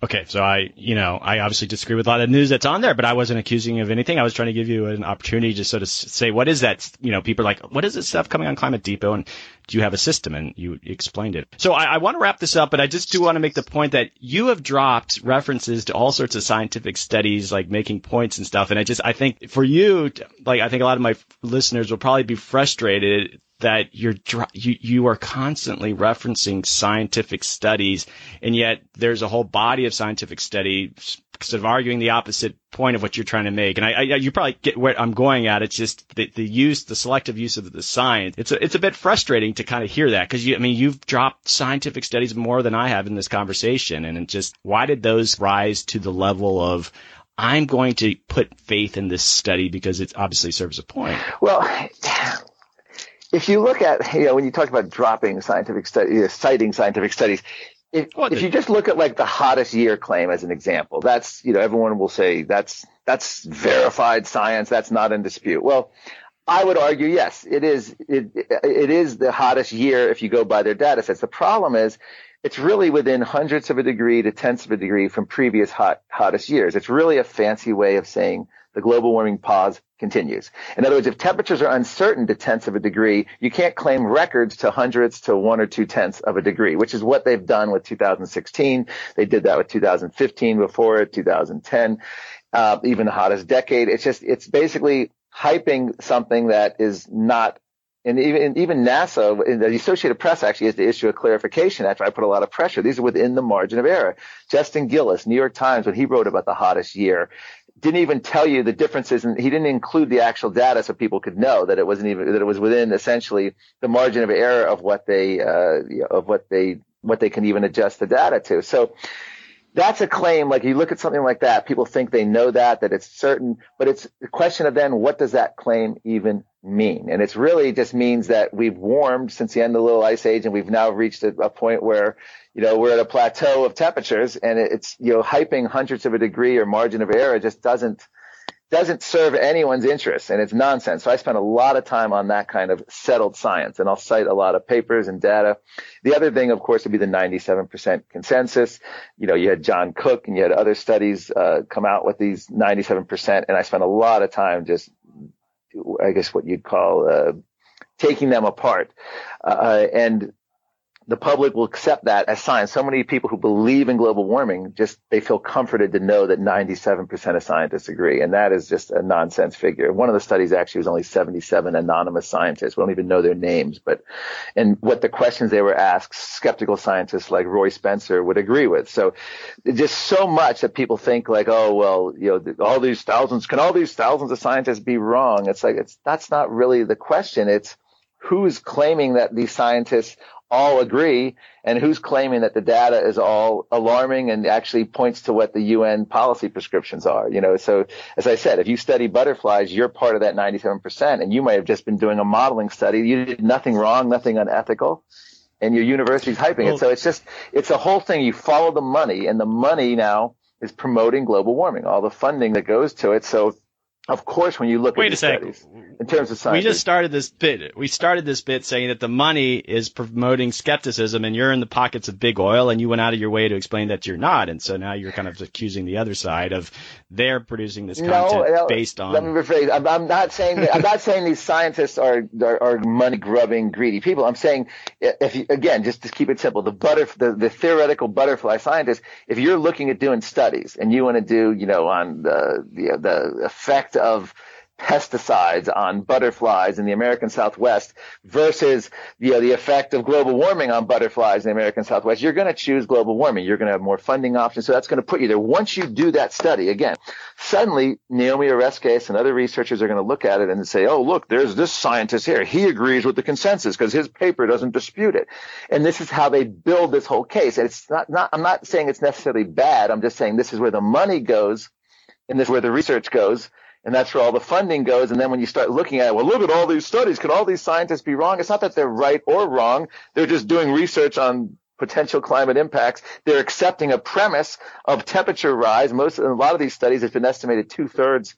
Speaker 3: Okay, so I, you know, I obviously disagree with a lot of news that's on there, but I wasn't accusing you of anything. I was trying to give you an opportunity to sort of say, what is that? You know, people are like, what is this stuff coming on Climate Depot? And do you have a system? And you explained it. So I, I want to wrap this up, but I just do want to make the point that you have dropped references to all sorts of scientific studies, like making points and stuff. And I just, I think for you, like, I think a lot of my listeners will probably be frustrated that you're you you are constantly referencing scientific studies, and yet there's a whole body of scientific study sort of arguing the opposite point of what you're trying to make. And I, I you probably get where I'm going at. It's just the, the use, the selective use of the science. It's a, it's a bit frustrating to kind of hear that because you, I mean, you've dropped scientific studies more than I have in this conversation. And it just, why did those rise to the level of, I'm going to put faith in this study because it obviously serves a point?
Speaker 2: Well, if you look at, you know, when you talk about dropping scientific studies, citing scientific studies, if, if you just look at like the hottest year claim as an example, that's, you know, everyone will say that's, that's verified science. That's not in dispute. Well, I would argue, yes, it is, it, it is the hottest year if you go by their data sets. The problem is it's really within hundredths of a degree to tenths of a degree from previous hot, hottest years. It's really a fancy way of saying the global warming pause continues. In other words, if temperatures are uncertain to tenths of a degree, you can't claim records to hundredths to one or two tenths of a degree, which is what they've done with 2016. They did that with 2015 before it, 2010, uh, even the hottest decade. It's just, it's basically hyping something that is not and even even NASA, the Associated Press actually has to issue a clarification after I put a lot of pressure. These are within the margin of error. Justin Gillis, New York Times, when he wrote about the hottest year, didn't even tell you the differences and he didn't include the actual data so people could know that it wasn't even that it was within essentially the margin of error of what they uh, of what they what they can even adjust the data to. So that's a claim like you look at something like that people think they know that that it's certain but it's the question of then what does that claim even mean? And it's really just means that we've warmed since the end of the little ice age and we've now reached a, a point where you know, we're at a plateau of temperatures and it's, you know, hyping hundreds of a degree or margin of error just doesn't, doesn't serve anyone's interests and it's nonsense. So I spent a lot of time on that kind of settled science and I'll cite a lot of papers and data. The other thing, of course, would be the 97% consensus. You know, you had John Cook and you had other studies, uh, come out with these 97% and I spent a lot of time just, I guess what you'd call, uh, taking them apart. Uh, and the public will accept that as science. So many people who believe in global warming just they feel comforted to know that 97% of scientists agree, and that is just a nonsense figure. One of the studies actually was only 77 anonymous scientists. We don't even know their names, but and what the questions they were asked, skeptical scientists like Roy Spencer would agree with. So just so much that people think like, oh well, you know, all these thousands can all these thousands of scientists be wrong? It's like it's that's not really the question. It's who's claiming that these scientists all agree and who's claiming that the data is all alarming and actually points to what the UN policy prescriptions are. You know, so as I said, if you study butterflies, you're part of that 97% and you might have just been doing a modeling study. You did nothing wrong, nothing unethical and your university's hyping well, it. So it's just, it's a whole thing. You follow the money and the money now is promoting global warming, all the funding that goes to it. So of course, when you look
Speaker 3: Wait
Speaker 2: at
Speaker 3: a second.
Speaker 2: studies, in terms of science,
Speaker 3: we just started this bit. We started this bit saying that the money is promoting skepticism, and you're in the pockets of big oil, and you went out of your way to explain that you're not, and so now you're kind of accusing the other side of they're producing this content
Speaker 2: no,
Speaker 3: based on.
Speaker 2: Let me rephrase. I'm, I'm not saying that, I'm not saying these scientists are are, are money grubbing, greedy people. I'm saying if you, again, just to keep it simple, the butter the, the theoretical butterfly scientist, if you're looking at doing studies and you want to do, you know, on the the, the effect of pesticides on butterflies in the American Southwest versus you know, the effect of global warming on butterflies in the American Southwest, you're going to choose global warming. You're going to have more funding options. So that's going to put you there. Once you do that study, again, suddenly Naomi Oreskes and other researchers are going to look at it and say, oh, look, there's this scientist here. He agrees with the consensus because his paper doesn't dispute it. And this is how they build this whole case. And it's not, not, I'm not saying it's necessarily bad. I'm just saying this is where the money goes and this is where the research goes and that's where all the funding goes. And then when you start looking at it, well, look at all these studies. Could all these scientists be wrong? It's not that they're right or wrong. They're just doing research on potential climate impacts. They're accepting a premise of temperature rise. Most, a lot of these studies, it's been estimated two thirds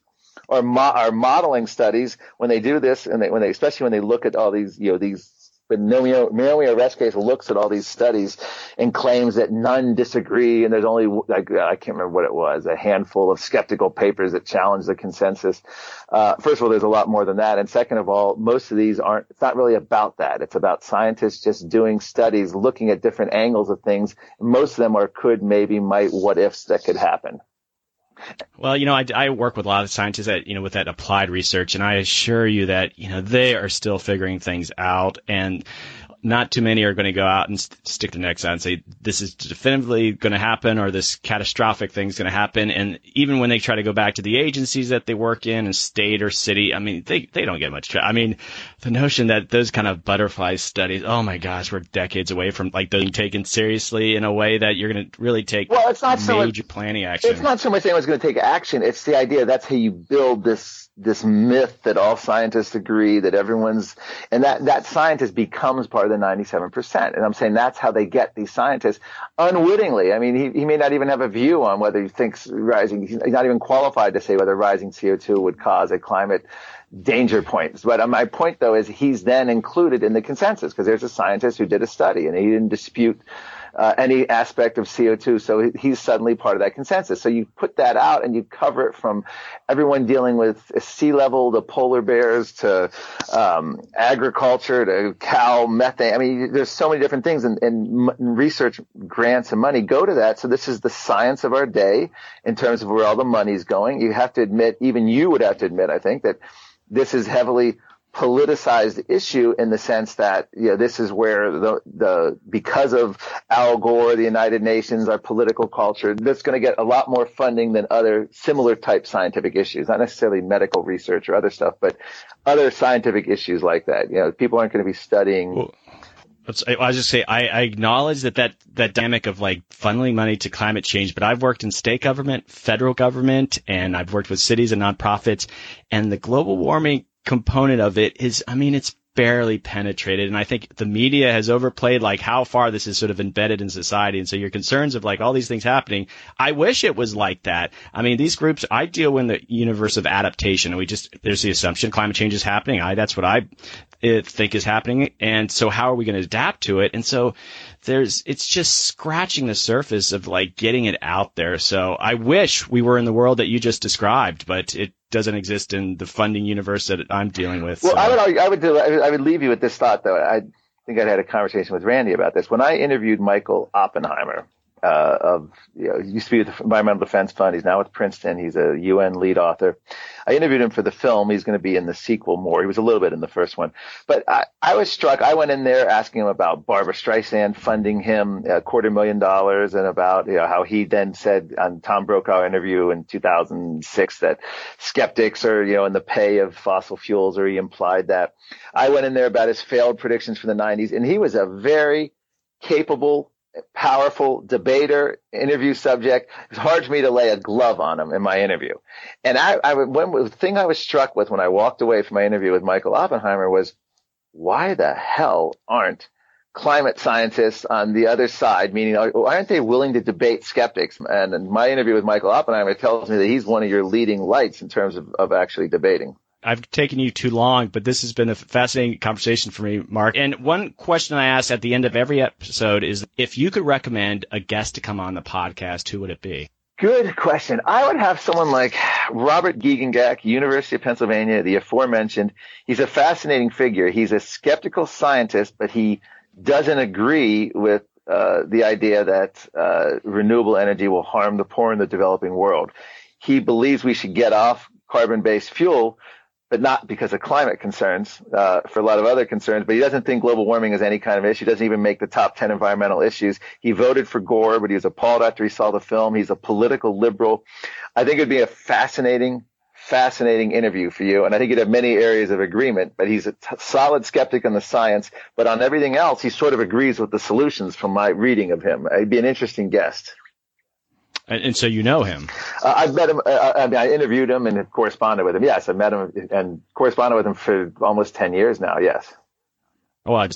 Speaker 2: are, mo- are modeling studies when they do this, and they, when they, especially when they look at all these, you know, these but Naomi Oreskes looks at all these studies and claims that none disagree, and there's only like I can't remember what it was, a handful of skeptical papers that challenge the consensus. Uh, first of all, there's a lot more than that, and second of all, most of these aren't. It's not really about that. It's about scientists just doing studies, looking at different angles of things. Most of them are could, maybe, might, what ifs that could happen.
Speaker 3: Well, you know, I, I work with a lot of scientists that, you know, with that applied research, and I assure you that, you know, they are still figuring things out. And not too many are going to go out and st- stick their necks out and say this is definitively going to happen or this catastrophic thing is going to happen. And even when they try to go back to the agencies that they work in, and state or city, I mean, they they don't get much. Tra- I mean, the notion that those kind of butterfly studies, oh my gosh, we're decades away from like being taken seriously in a way that you're going to really take
Speaker 2: well, it's not
Speaker 3: major
Speaker 2: so much,
Speaker 3: planning action.
Speaker 2: It's not so much anyone's going to take action. It's the idea that's how you build this this myth that all scientists agree that everyone's and that that scientist becomes part of the 97% and i'm saying that's how they get these scientists unwittingly. I mean he, he may not even have a view on whether he thinks rising he's not even qualified to say whether rising co2 would cause a climate danger point. But uh, my point though is he's then included in the consensus because there's a scientist who did a study and he didn't dispute uh, any aspect of CO2. So he's suddenly part of that consensus. So you put that out and you cover it from everyone dealing with sea level to polar bears to um, agriculture to cow methane. I mean, there's so many different things, and, and research grants and money go to that. So this is the science of our day in terms of where all the money's going. You have to admit, even you would have to admit, I think, that this is heavily politicized issue in the sense that you know this is where the the because of Al Gore, the United Nations, our political culture, that's going to get a lot more funding than other similar type scientific issues, not necessarily medical research or other stuff, but other scientific issues like that. You know, people aren't going to be studying.
Speaker 3: Well, I was just say I, I acknowledge that, that that dynamic of like funneling money to climate change, but I've worked in state government, federal government, and I've worked with cities and nonprofits, and the global warming component of it is, I mean, it's barely penetrated. And I think the media has overplayed like how far this is sort of embedded in society. And so your concerns of like all these things happening, I wish it was like that. I mean, these groups, I deal in the universe of adaptation and we just, there's the assumption climate change is happening. I, that's what I uh, think is happening. And so how are we going to adapt to it? And so there's, it's just scratching the surface of like getting it out there. So I wish we were in the world that you just described, but it doesn't exist in the funding universe that I'm dealing with.
Speaker 2: Well, so. I would, I would do, I would leave you with this thought though. I think I had a conversation with Randy about this. When I interviewed Michael Oppenheimer, uh, of you know, used to be with the Environmental Defense Fund. He's now with Princeton. He's a UN lead author. I interviewed him for the film. He's going to be in the sequel more. He was a little bit in the first one, but I, I was struck. I went in there asking him about Barbra Streisand funding him a quarter million dollars and about you know how he then said on Tom Brokaw interview in 2006 that skeptics are you know in the pay of fossil fuels, or he implied that. I went in there about his failed predictions from the 90s, and he was a very capable powerful debater, interview subject. It's hard for me to lay a glove on him in my interview. And I, I when, the thing I was struck with when I walked away from my interview with Michael Oppenheimer was, why the hell aren't climate scientists on the other side, meaning why aren't they willing to debate skeptics? And, and my interview with Michael Oppenheimer tells me that he's one of your leading lights in terms of, of actually debating.
Speaker 3: I've taken you too long, but this has been a fascinating conversation for me, Marc. And one question I ask at the end of every episode is if you could recommend a guest to come on the podcast, who would it be?
Speaker 2: Good question. I would have someone like Robert Giegengack, University of Pennsylvania, the aforementioned. He's a fascinating figure. He's a skeptical scientist, but he doesn't agree with uh, the idea that uh, renewable energy will harm the poor in the developing world. He believes we should get off carbon-based fuel, but not because of climate concerns, uh, for a lot of other concerns. But he doesn't think global warming is any kind of issue. Doesn't even make the top 10 environmental issues. He voted for Gore, but he was appalled after he saw the film. He's a political liberal. I think it'd be a fascinating, fascinating interview for you. And I think you'd have many areas of agreement, but he's a t- solid skeptic on the science, but on everything else, he sort of agrees with the solutions from my reading of him. He'd be an interesting guest.
Speaker 3: And, and so you know him.
Speaker 2: Uh, I've met him. Uh, I mean, I interviewed him and corresponded with him. Yes, I met him and corresponded with him for almost ten years now. Yes.
Speaker 3: Well, I,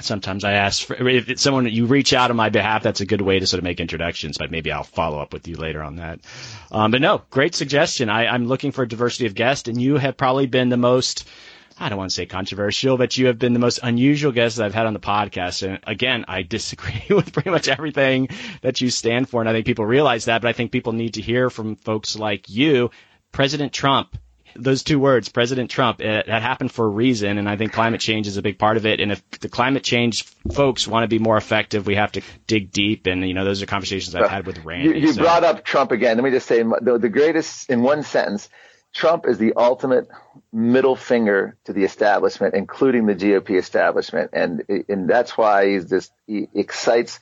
Speaker 3: sometimes I ask for, if it's someone you reach out on my behalf. That's a good way to sort of make introductions, but maybe I'll follow up with you later on that. Um, but no, great suggestion. I, I'm looking for a diversity of guests, and you have probably been the most I don't want to say controversial, but you have been the most unusual guest that I've had on the podcast. And again, I disagree with pretty much everything that you stand for. And I think people realize that, but I think people need to hear from folks like you. President Trump, those two words, President Trump, it, that happened for a reason. And I think climate change is a big part of it. And if the climate change folks want to be more effective, we have to dig deep. And, you know, those are conversations I've had with Randy.
Speaker 2: You, you so. brought up Trump again. Let me just say the, the greatest in one sentence Trump is the ultimate middle finger to the establishment, including the GOP establishment, and and that's why he's just he excites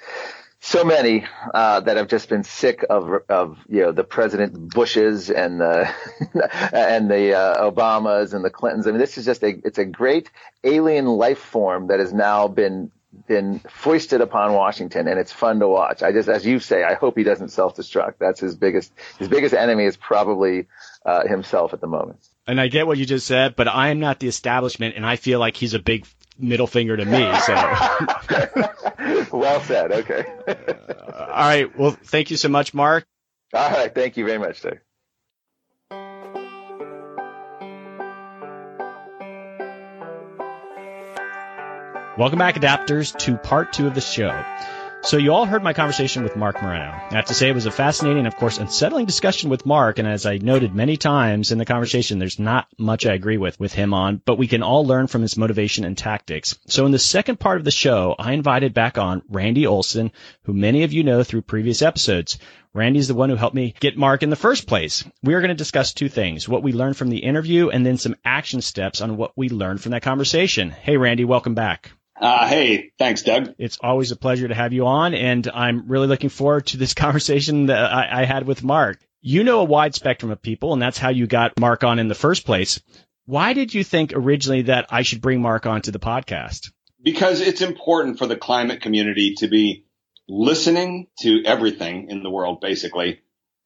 Speaker 2: so many uh, that have just been sick of of you know the President Bushes and the and the uh, Obamas and the Clintons. I mean, this is just a it's a great alien life form that has now been been foisted upon Washington, and it's fun to watch. I just, as you say, I hope he doesn't self-destruct. That's his biggest his biggest enemy is probably uh, himself at the moment.
Speaker 3: And I get what you just said, but I am not the establishment, and I feel like he's a big middle finger to me. So,
Speaker 2: well said. Okay.
Speaker 3: uh, all right. Well, thank you so much, Marc.
Speaker 2: All right. Thank you very much, Dave.
Speaker 3: Welcome back, adapters, to part two of the show. So you all heard my conversation with Marc Morano. I have to say it was a fascinating, of course, unsettling discussion with Marc. And as I noted many times in the conversation, there's not much I agree with with him on, but we can all learn from his motivation and tactics. So in the second part of the show, I invited back on Randy Olson, who many of you know through previous episodes. Randy's the one who helped me get Marc in the first place. We are going to discuss two things, what we learned from the interview and then some action steps on what we learned from that conversation. Hey, Randy, welcome back.
Speaker 4: Uh, hey, thanks, Doug.
Speaker 3: It's always a pleasure to have you on, and I'm really looking forward to this conversation that I, I had with Marc. You know a wide spectrum of people, and that's how you got Marc on in the first place. Why did you think originally that I should bring Marc onto the podcast?
Speaker 4: Because it's important for the climate community to be listening to everything in the world, basically,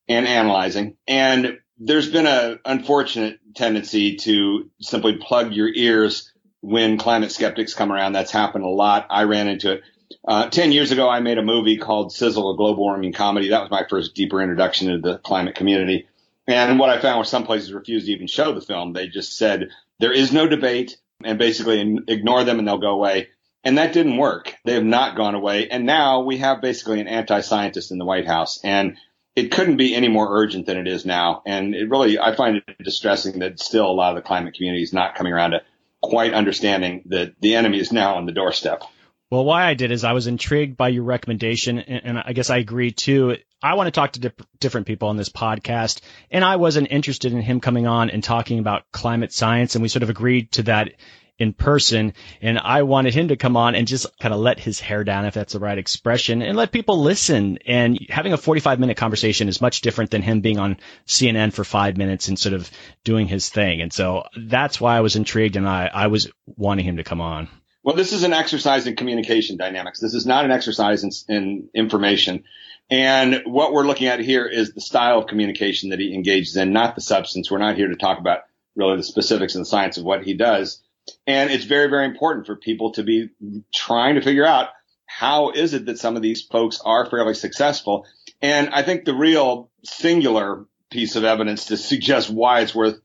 Speaker 4: and analyzing. And there's been an unfortunate tendency to simply plug your ears when climate skeptics come around. That's happened a lot. I ran into it. Uh, 10 years ago, I made a movie called Sizzle, a global warming comedy. That was my first deeper introduction to the climate community. And what I found was some places refused to even show the film. They just said, there is no debate and basically ignore them and they'll go away. And that didn't work. They have not gone away. And now we have basically an anti-scientist in the White House. And it couldn't be any more urgent than it is now. And it really, I find it distressing that still a lot of the climate community is not coming around to quite understanding that the enemy is now on the doorstep.
Speaker 3: Well, why I did is I was intrigued by your recommendation, and, I guess I agree too. I want to talk to different people on this podcast, and I wasn't interested in him coming on and talking about climate science, and we sort of agreed to that in person. And I wanted him to come on and just kind of let his hair down, if that's the right expression, and let people listen. And having a 45 minute conversation is much different than him being on CNN for five minutes and sort of doing his thing. And so that's why I was intrigued and I, I was wanting him to come on.
Speaker 4: Well, this is an exercise in communication dynamics. This is not an exercise in, in, information. And what we're looking at here is the style of communication that he engages in, not the substance. We're not here to talk about really the specifics and the science of what he does. And it's very, very important for people to be trying to figure out how is it that some of these folks are fairly successful. And I think the real singular piece of evidence to suggest why it's worth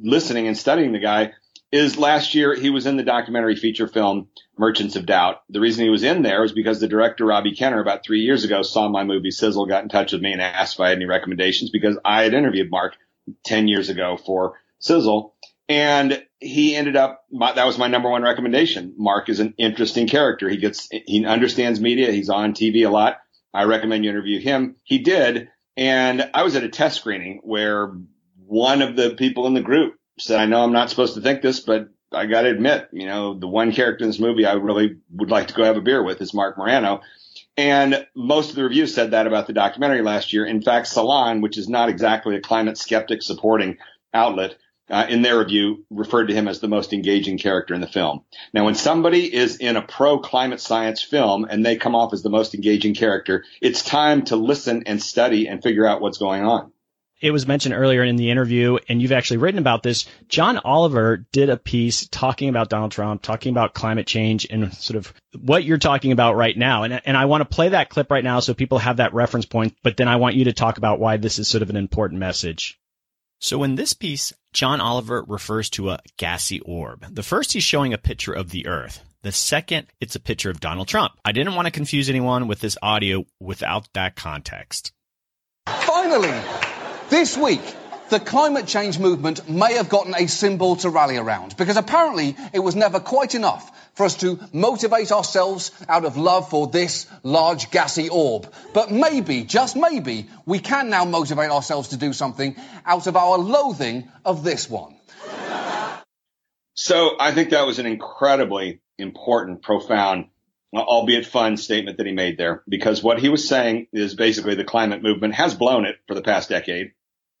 Speaker 4: listening and studying the guy is last year he was in the documentary feature film Merchants of Doubt. The reason he was in there is because the director Robbie Kenner about three years ago saw my movie Sizzle, got in touch with me and asked if I had any recommendations because I had interviewed Marc 10 years ago for Sizzle. And he ended up, my, that was my number one recommendation. Marc is an interesting character. He gets, he understands media. He's on TV a lot. I recommend you interview him. He did. And I was at a test screening where one of the people in the group said, I know I'm not supposed to think this, but I got to admit, you know, the one character in this movie I really would like to go have a beer with is Marc Morano. And most of the reviews said that about the documentary last year. In fact, Salon, which is not exactly a climate skeptic supporting outlet, uh, in their review, referred to him as the most engaging character in the film. Now, when somebody is in a pro climate science film and they come off as the most engaging character, it's time to listen and study and figure out what's going on
Speaker 3: it was mentioned earlier in the interview, and you've actually written about this. John Oliver did a piece talking about Donald Trump, talking about climate change, and sort of what you're talking about right now. And, and I want to play that clip right now so people have that reference point, but then I want you to talk about why this is sort of an important message.
Speaker 1: So in this piece, John Oliver refers to a gassy orb. The first, he's showing a picture of the Earth. The second, it's a picture of Donald Trump. I didn't want to confuse anyone with this audio without that context.
Speaker 5: Finally, this week, the climate change movement may have gotten a symbol to rally around because apparently it was never quite enough for us to motivate ourselves out of love for this large gassy orb. But maybe, just maybe, we can now motivate ourselves to do something out of our loathing of this one.
Speaker 4: So I think that was an incredibly important, profound, albeit fun statement that he made there because what he was saying is basically the climate movement has blown it for the past decade.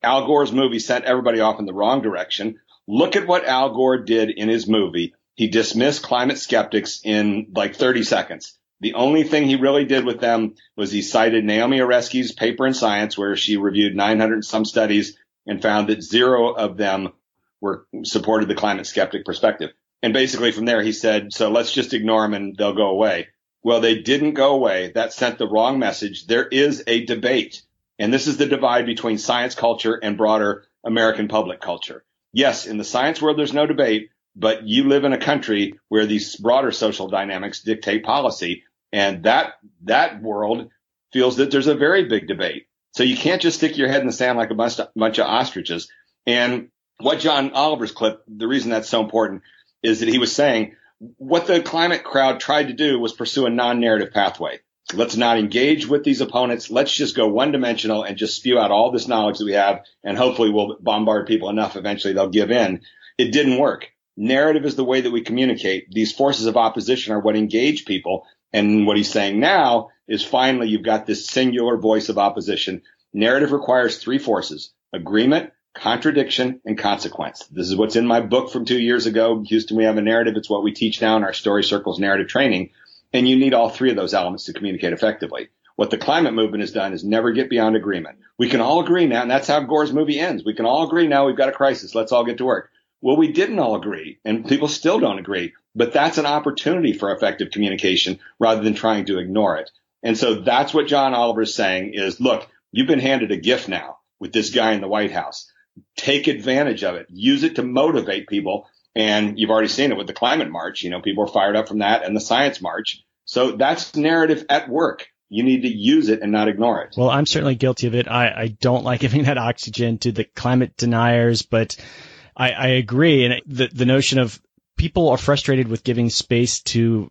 Speaker 4: Al Gore's movie sent everybody off in the wrong direction. Look at what Al Gore did in his movie. He dismissed climate skeptics in like 30 seconds. The only thing he really did with them was he cited Naomi Oreskes' paper in Science, where she reviewed 900 some studies and found that zero of them were supported the climate skeptic perspective. And basically from there, he said, so let's just ignore them and they'll go away. Well, they didn't go away. That sent the wrong message. There is a debate. And this is the divide between science culture and broader American public culture. Yes, in the science world, there's no debate, but you live in a country where these broader social dynamics dictate policy. And that, that world feels that there's a very big debate. So you can't just stick your head in the sand like a bunch, of, bunch of ostriches. And what John Oliver's clip, the reason that's so important is that he was saying what the climate crowd tried to do was pursue a non-narrative pathway. Let's not engage with these opponents. Let's just go one dimensional and just spew out all this knowledge that we have. And hopefully we'll bombard people enough. Eventually they'll give in. It didn't work. Narrative is the way that we communicate. These forces of opposition are what engage people. And what he's saying now is finally you've got this singular voice of opposition. Narrative requires three forces, agreement, contradiction, and consequence. This is what's in my book from two years ago. Houston, we have a narrative. It's what we teach now in our story circles narrative training. And you need all three of those elements to communicate effectively. What the climate movement has done is never get beyond agreement. We can all agree now, and that's how Gore's movie ends. We can all agree now we've got a crisis. Let's all get to work. Well, we didn't all agree, and people still don't agree. But that's an opportunity for effective communication rather than trying to ignore it. And so that's what John Oliver is saying is, look, you've been handed a gift now with this guy in the White House. Take advantage of it. Use it to motivate people. And you've already seen it with the climate march. You know, people are fired up from that and the science march. So that's narrative at work. You need to use it and not ignore it.
Speaker 3: Well, I'm certainly guilty of it. I, I don't like giving that oxygen to the climate deniers, but I, I agree. And the, the notion of people are frustrated with giving space to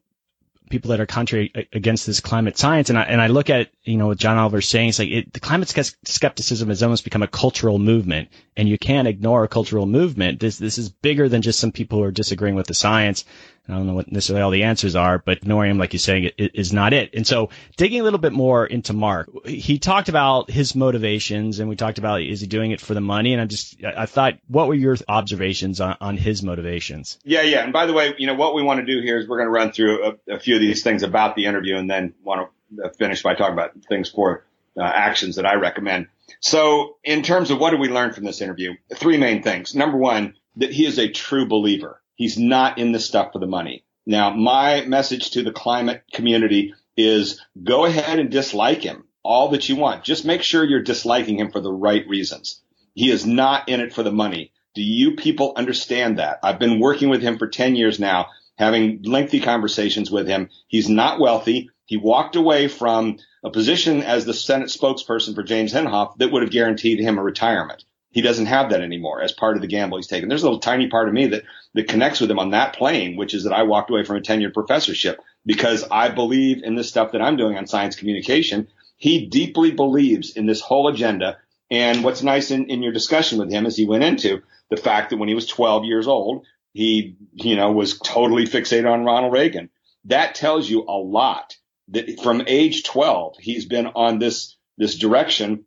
Speaker 3: people that are contrary against this climate science. And I, and I look at, you know, what John Oliver's saying, it's like it, the climate skepticism has almost become a cultural movement and you can't ignore a cultural movement. This, this is bigger than just some people who are disagreeing with the science. I don't know what necessarily all the answers are, but him, like you're saying, is not it. And so digging a little bit more into Marc, he talked about his motivations and we talked about, is he doing it for the money? And I just, I thought, what were your observations on, on his motivations?
Speaker 4: Yeah, yeah. And by the way, you know, what we want to do here is we're going to run through a, a few of these things about the interview and then want to finish by talking about things for uh, actions that I recommend. So in terms of what did we learn from this interview? Three main things. Number one, that he is a true believer. He's not in this stuff for the money. Now, my message to the climate community is go ahead and dislike him all that you want. Just make sure you're disliking him for the right reasons. He is not in it for the money. Do you people understand that? I've been working with him for 10 years now, having lengthy conversations with him. He's not wealthy. He walked away from a position as the Senate spokesperson for James Inhofe that would have guaranteed him a retirement. He doesn't have that anymore as part of the gamble he's taken. There's a little tiny part of me that, that connects with him on that plane, which is that I walked away from a tenured professorship because I believe in this stuff that I'm doing on science communication. He deeply believes in this whole agenda. And what's nice in, in your discussion with him is he went into the fact that when he was 12 years old, he, you know, was totally fixated on Ronald Reagan. That tells you a lot that from age 12, he's been on this, this direction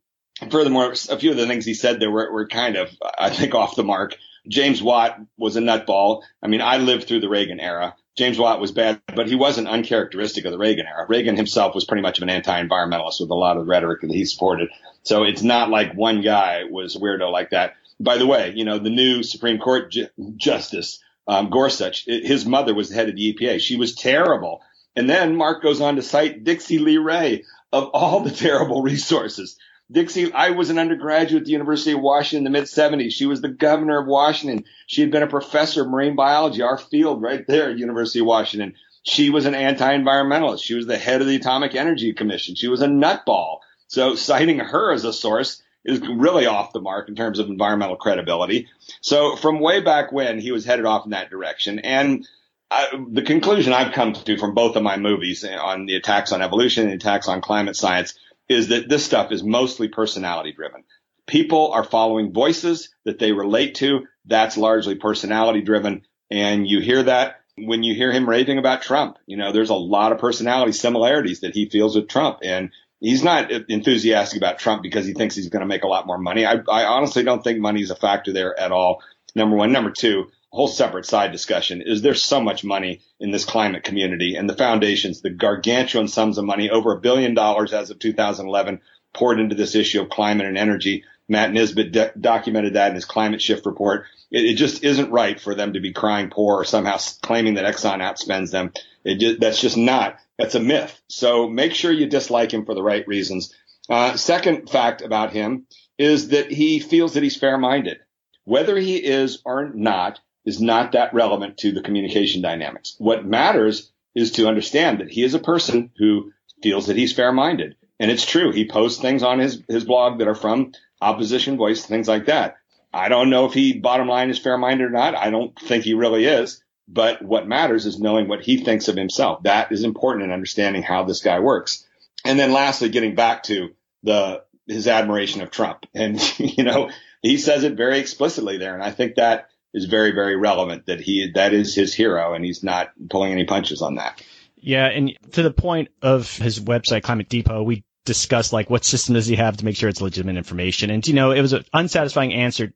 Speaker 4: furthermore, a few of the things he said there were, were kind of, I think, off the mark. James Watt was a nutball. I mean, I lived through the Reagan era. James Watt was bad, but he wasn't uncharacteristic of the Reagan era. Reagan himself was pretty much of an anti-environmentalist with a lot of the rhetoric that he supported. So it's not like one guy was a weirdo like that. By the way, you know, the new Supreme Court ju- Justice, um, Gorsuch, his mother was the head of the EPA. She was terrible. And then Mark goes on to cite Dixy Lee Ray of all the terrible resources. Dixy, I was an undergraduate at the University of Washington in the mid 70s. She was the governor of Washington. She had been a professor of marine biology, our field right there at University of Washington. She was an anti-environmentalist. She was the head of the Atomic Energy Commission. She was a nutball. So citing her as a source is really off the mark in terms of environmental credibility. So from way back when, he was headed off in that direction. And I, the conclusion I've come to from both of my movies on the attacks on evolution and the attacks on climate science is that this stuff is mostly personality driven. People are following voices that they relate to. That's largely personality driven. And you hear that when you hear him raving about Trump. You know, there's a lot of personality similarities that he feels with Trump. And he's not enthusiastic about Trump because he thinks he's going to make a lot more money. I, I honestly don't think money is a factor there at all. Number one. Number two, whole separate side discussion is there's so much money in this climate community and the foundations, the gargantuan sums of money, over a billion dollars as of 2011 poured into this issue of climate and energy. Matt Nisbet de- documented that in his climate shift report. It, it, just isn't right for them to be crying poor or somehow claiming that Exxon outspends them. Just, that's just not, that's a myth. So make sure you dislike him for the right reasons. Uh, second fact about him is that he feels that he's fair minded. Whether he is or not, is not that relevant to the communication dynamics. What matters is to understand that he is a person who feels that he's fair minded. And it's true. He posts things on his, his blog that are from opposition voice, things like that. I don't know if he bottom line is fair minded or not. I don't think he really is. But what matters is knowing what he thinks of himself. That is important in understanding how this guy works. And then lastly, getting back to the, his admiration of Trump. And, you know, he says it very explicitly there. And I think that is very, very relevant that he, that is his hero and he's not pulling any punches on that.
Speaker 3: Yeah. And to the point of his website, Climate Depot, we discussed like what system does he have to make sure it's legitimate information. And, you know, it was an unsatisfying answer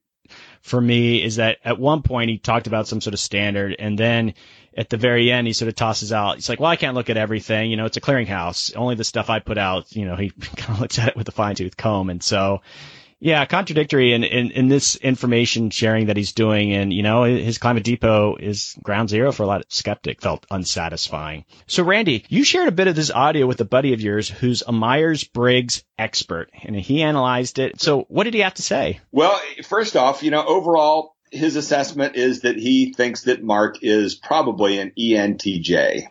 Speaker 3: for me is that at one point he talked about some sort of standard and then at the very end he sort of tosses out he's like well i can't look at everything you know it's a clearinghouse only the stuff i put out you know he kind of looks at it with a fine tooth comb and so Yeah, contradictory in, in, in this information sharing that he's doing. And, you know, his Climate Depot is ground zero for a lot of skeptic, felt unsatisfying. So, Randy, you shared a bit of this audio with a buddy of yours who's a Myers Briggs expert, and he analyzed it. So, what did he have to say?
Speaker 4: Well, first off, you know, overall, his assessment is that he thinks that Marc is probably an ENTJ.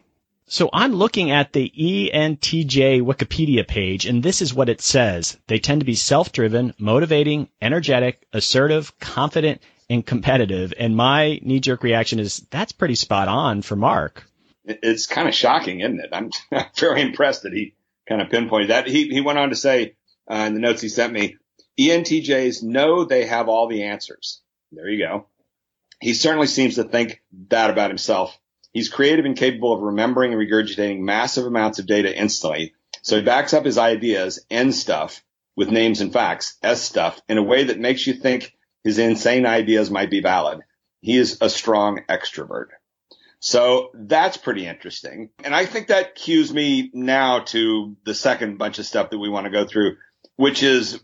Speaker 3: So I'm looking at the ENTJ Wikipedia page, and this is what it says. They tend to be self-driven, motivating, energetic, assertive, confident, and competitive. And my knee-jerk reaction is that's pretty spot on for Marc.
Speaker 4: It's kind of shocking, isn't it? I'm very impressed that he kind of pinpointed that. He, he went on to say uh, in the notes he sent me, ENTJs know they have all the answers. There you go. He certainly seems to think that about himself. He's creative and capable of remembering and regurgitating massive amounts of data instantly. So he backs up his ideas, N stuff, with names and facts, S stuff, in a way that makes you think his insane ideas might be valid. He is a strong extrovert. So that's pretty interesting. And I think that cues me now to the second bunch of stuff that we want to go through, which is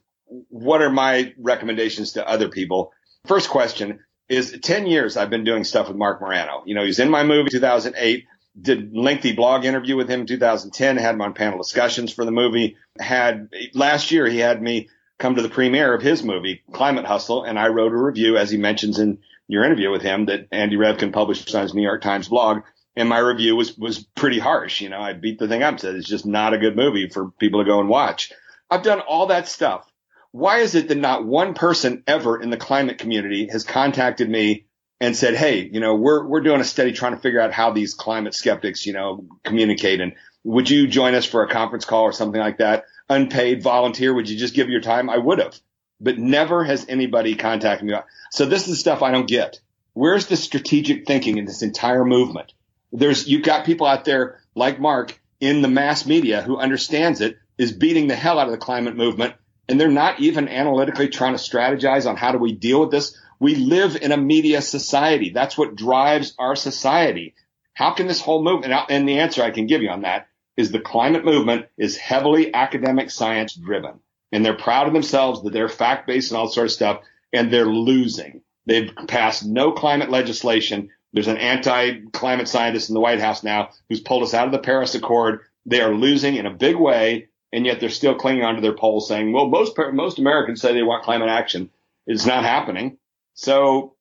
Speaker 4: what are my recommendations to other people? First question, is 10 years I've been doing stuff with Marc Morano. You know, he's in my movie 2008, did lengthy blog interview with him in 2010, had him on panel discussions for the movie. Had last year he had me come to the premiere of his movie, Climate Hustle, and I wrote a review, as he mentions in your interview with him, that Andy Revkin published on his New York Times blog. And my review was was pretty harsh. You know, I beat the thing up, said it's just not a good movie for people to go and watch. I've done all that stuff why is it that not one person ever in the climate community has contacted me and said, Hey, you know, we're, we're doing a study trying to figure out how these climate skeptics, you know, communicate. And would you join us for a conference call or something like that? Unpaid volunteer. Would you just give your time? I would have, but never has anybody contacted me. So this is the stuff I don't get. Where's the strategic thinking in this entire movement? There's, you've got people out there like Marc in the mass media who understands it, is beating the hell out of the climate movement and they're not even analytically trying to strategize on how do we deal with this. We live in a media society. That's what drives our society. How can this whole movement, and the answer I can give you on that is the climate movement is heavily academic science driven and they're proud of themselves that they're fact based and all sort of stuff and they're losing. They've passed no climate legislation. There's an anti climate scientist in the White House now who's pulled us out of the Paris Accord. They are losing in a big way and yet they're still clinging onto their polls saying, well, most, most Americans say they want climate action. It's not happening. So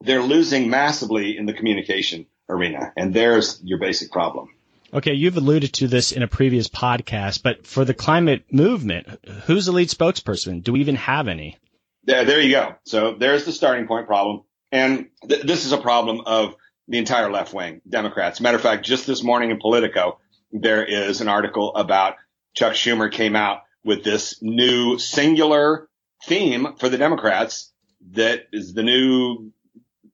Speaker 4: they're losing massively in the communication arena. And there's your basic problem.
Speaker 3: Okay, you've alluded to this in a previous podcast, but for the climate movement, who's the lead spokesperson? Do we even have any?
Speaker 4: There, there you go. So there's the starting point problem. And th- this is a problem of the entire left wing, Democrats. Matter of fact, just this morning in Politico, there is an article about Chuck Schumer came out with this new singular theme for the Democrats that is the new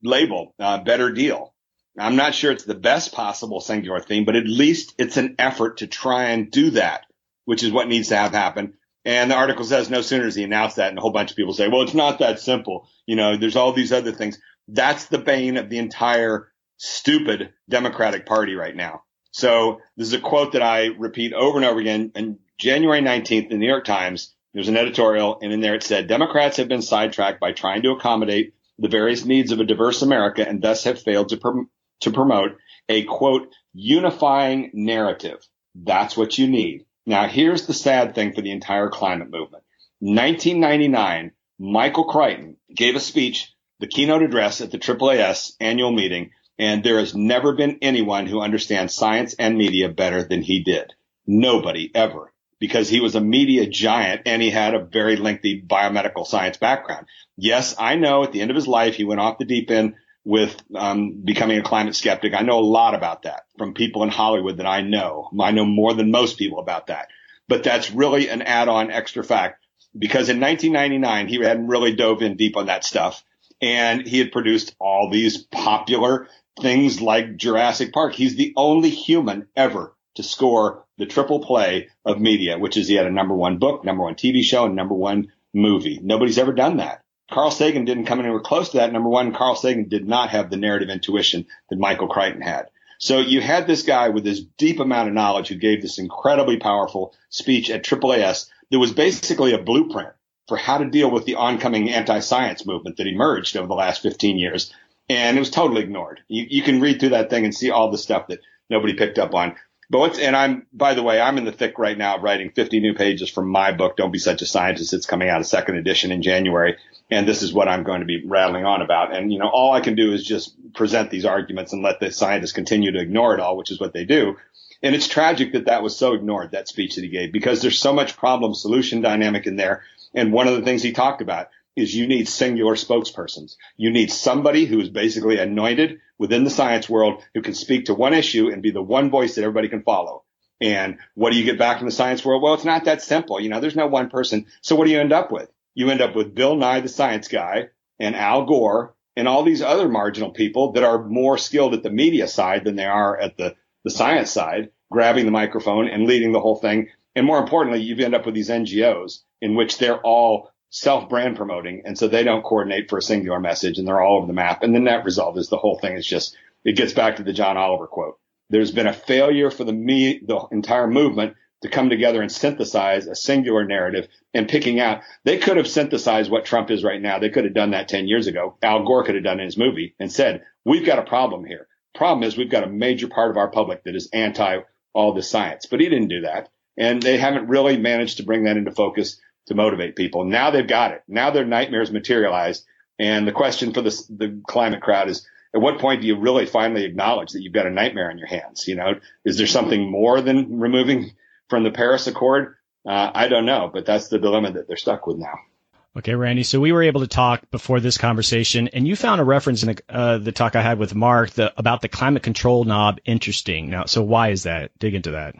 Speaker 4: label, uh, better deal. I'm not sure it's the best possible singular theme, but at least it's an effort to try and do that, which is what needs to have happen. And the article says no sooner does he announce that and a whole bunch of people say, well, it's not that simple. You know, there's all these other things. That's the bane of the entire stupid Democratic party right now. So this is a quote that I repeat over and over again. And January 19th, the New York Times, there's an editorial, and in there it said Democrats have been sidetracked by trying to accommodate the various needs of a diverse America and thus have failed to, prom- to promote a quote unifying narrative. That's what you need. Now here's the sad thing for the entire climate movement. 1999, Michael Crichton gave a speech, the keynote address at the AAAS annual meeting and there has never been anyone who understands science and media better than he did. Nobody ever. Because he was a media giant and he had a very lengthy biomedical science background. Yes, I know at the end of his life, he went off the deep end with um, becoming a climate skeptic. I know a lot about that from people in Hollywood that I know. I know more than most people about that. But that's really an add-on extra fact because in 1999, he hadn't really dove in deep on that stuff. And he had produced all these popular things like Jurassic Park. He's the only human ever to score the triple play of media, which is he had a number one book, number one TV show, and number one movie. Nobody's ever done that. Carl Sagan didn't come anywhere close to that. Number one, Carl Sagan did not have the narrative intuition that Michael Crichton had. So you had this guy with this deep amount of knowledge who gave this incredibly powerful speech at AAAS that was basically a blueprint for how to deal with the oncoming anti-science movement that emerged over the last 15 years. And it was totally ignored. You, you can read through that thing and see all the stuff that nobody picked up on. But what's, and I'm, by the way, I'm in the thick right now of writing 50 new pages from my book, Don't Be Such a Scientist. It's coming out a second edition in January. And this is what I'm going to be rattling on about. And, you know, all I can do is just present these arguments and let the scientists continue to ignore it all, which is what they do. And it's tragic that that was so ignored, that speech that he gave, because there's so much problem solution dynamic in there. And one of the things he talked about is you need singular spokespersons. You need somebody who is basically anointed within the science world who can speak to one issue and be the one voice that everybody can follow. And what do you get back from the science world? Well, it's not that simple. You know, there's no one person. So what do you end up with? You end up with Bill Nye, the science guy, and Al Gore, and all these other marginal people that are more skilled at the media side than they are at the, the science side, grabbing the microphone and leading the whole thing. And more importantly, you end up with these NGOs in which they're all self brand promoting. And so they don't coordinate for a singular message and they're all over the map. And the net result is the whole thing is just, it gets back to the John Oliver quote. There's been a failure for the me, the entire movement to come together and synthesize a singular narrative and picking out. They could have synthesized what Trump is right now. They could have done that 10 years ago. Al Gore could have done it in his movie and said, we've got a problem here. Problem is we've got a major part of our public that is anti all the science, but he didn't do that. And they haven't really managed to bring that into focus to motivate people. Now they've got it. Now their nightmares materialized. And the question for the, the climate crowd is, at what point do you really finally acknowledge that you've got a nightmare on your hands? You know, is there something more than removing from the Paris Accord? Uh, I don't know, but that's the dilemma that they're stuck with now.
Speaker 3: Okay, Randy. So we were able to talk before this conversation, and you found a reference in the, uh, the talk I had with Marc the, about the climate control knob interesting. Now, so why is that? Dig into that.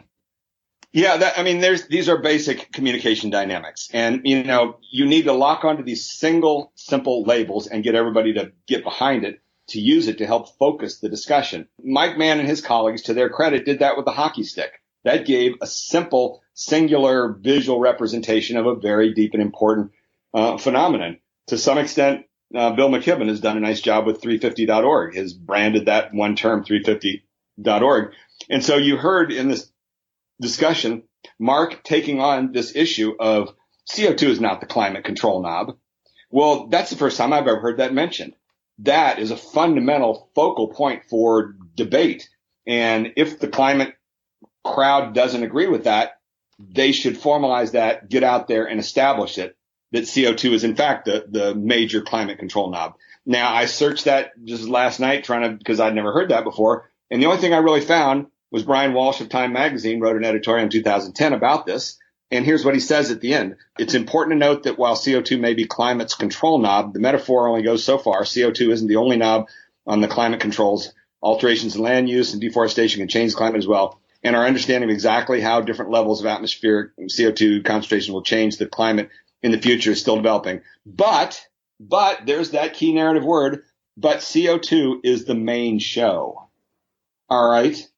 Speaker 4: Yeah, that, I mean, there's these are basic communication dynamics, and you know, you need to lock onto these single, simple labels and get everybody to get behind it to use it to help focus the discussion. Mike Mann and his colleagues, to their credit, did that with the hockey stick. That gave a simple, singular visual representation of a very deep and important uh, phenomenon. To some extent, uh, Bill McKibben has done a nice job with 350.org, has branded that one term 350.org. And so you heard in this discussion, Marc taking on this issue of CO2 is not the climate control knob. Well, that's the first time I've ever heard that mentioned. That is a fundamental focal point for debate. And if the climate crowd doesn't agree with that, they should formalize that, get out there and establish it that CO2 is in fact the, the major climate control knob. Now I searched that just last night trying to, because I'd never heard that before. And the only thing I really found was Bryan Walsh of Time Magazine wrote an editorial in 2010 about this. And here's what he says at the end. It's important to note that while CO2 may be climate's control knob, the metaphor only goes so far. CO2 isn't the only knob on the climate controls. Alterations in land use and deforestation can change climate as well. And our understanding of exactly how different levels of atmospheric CO2 concentration will change the climate in the future is still developing. But, but there's that key narrative word, but CO2 is the main show. All right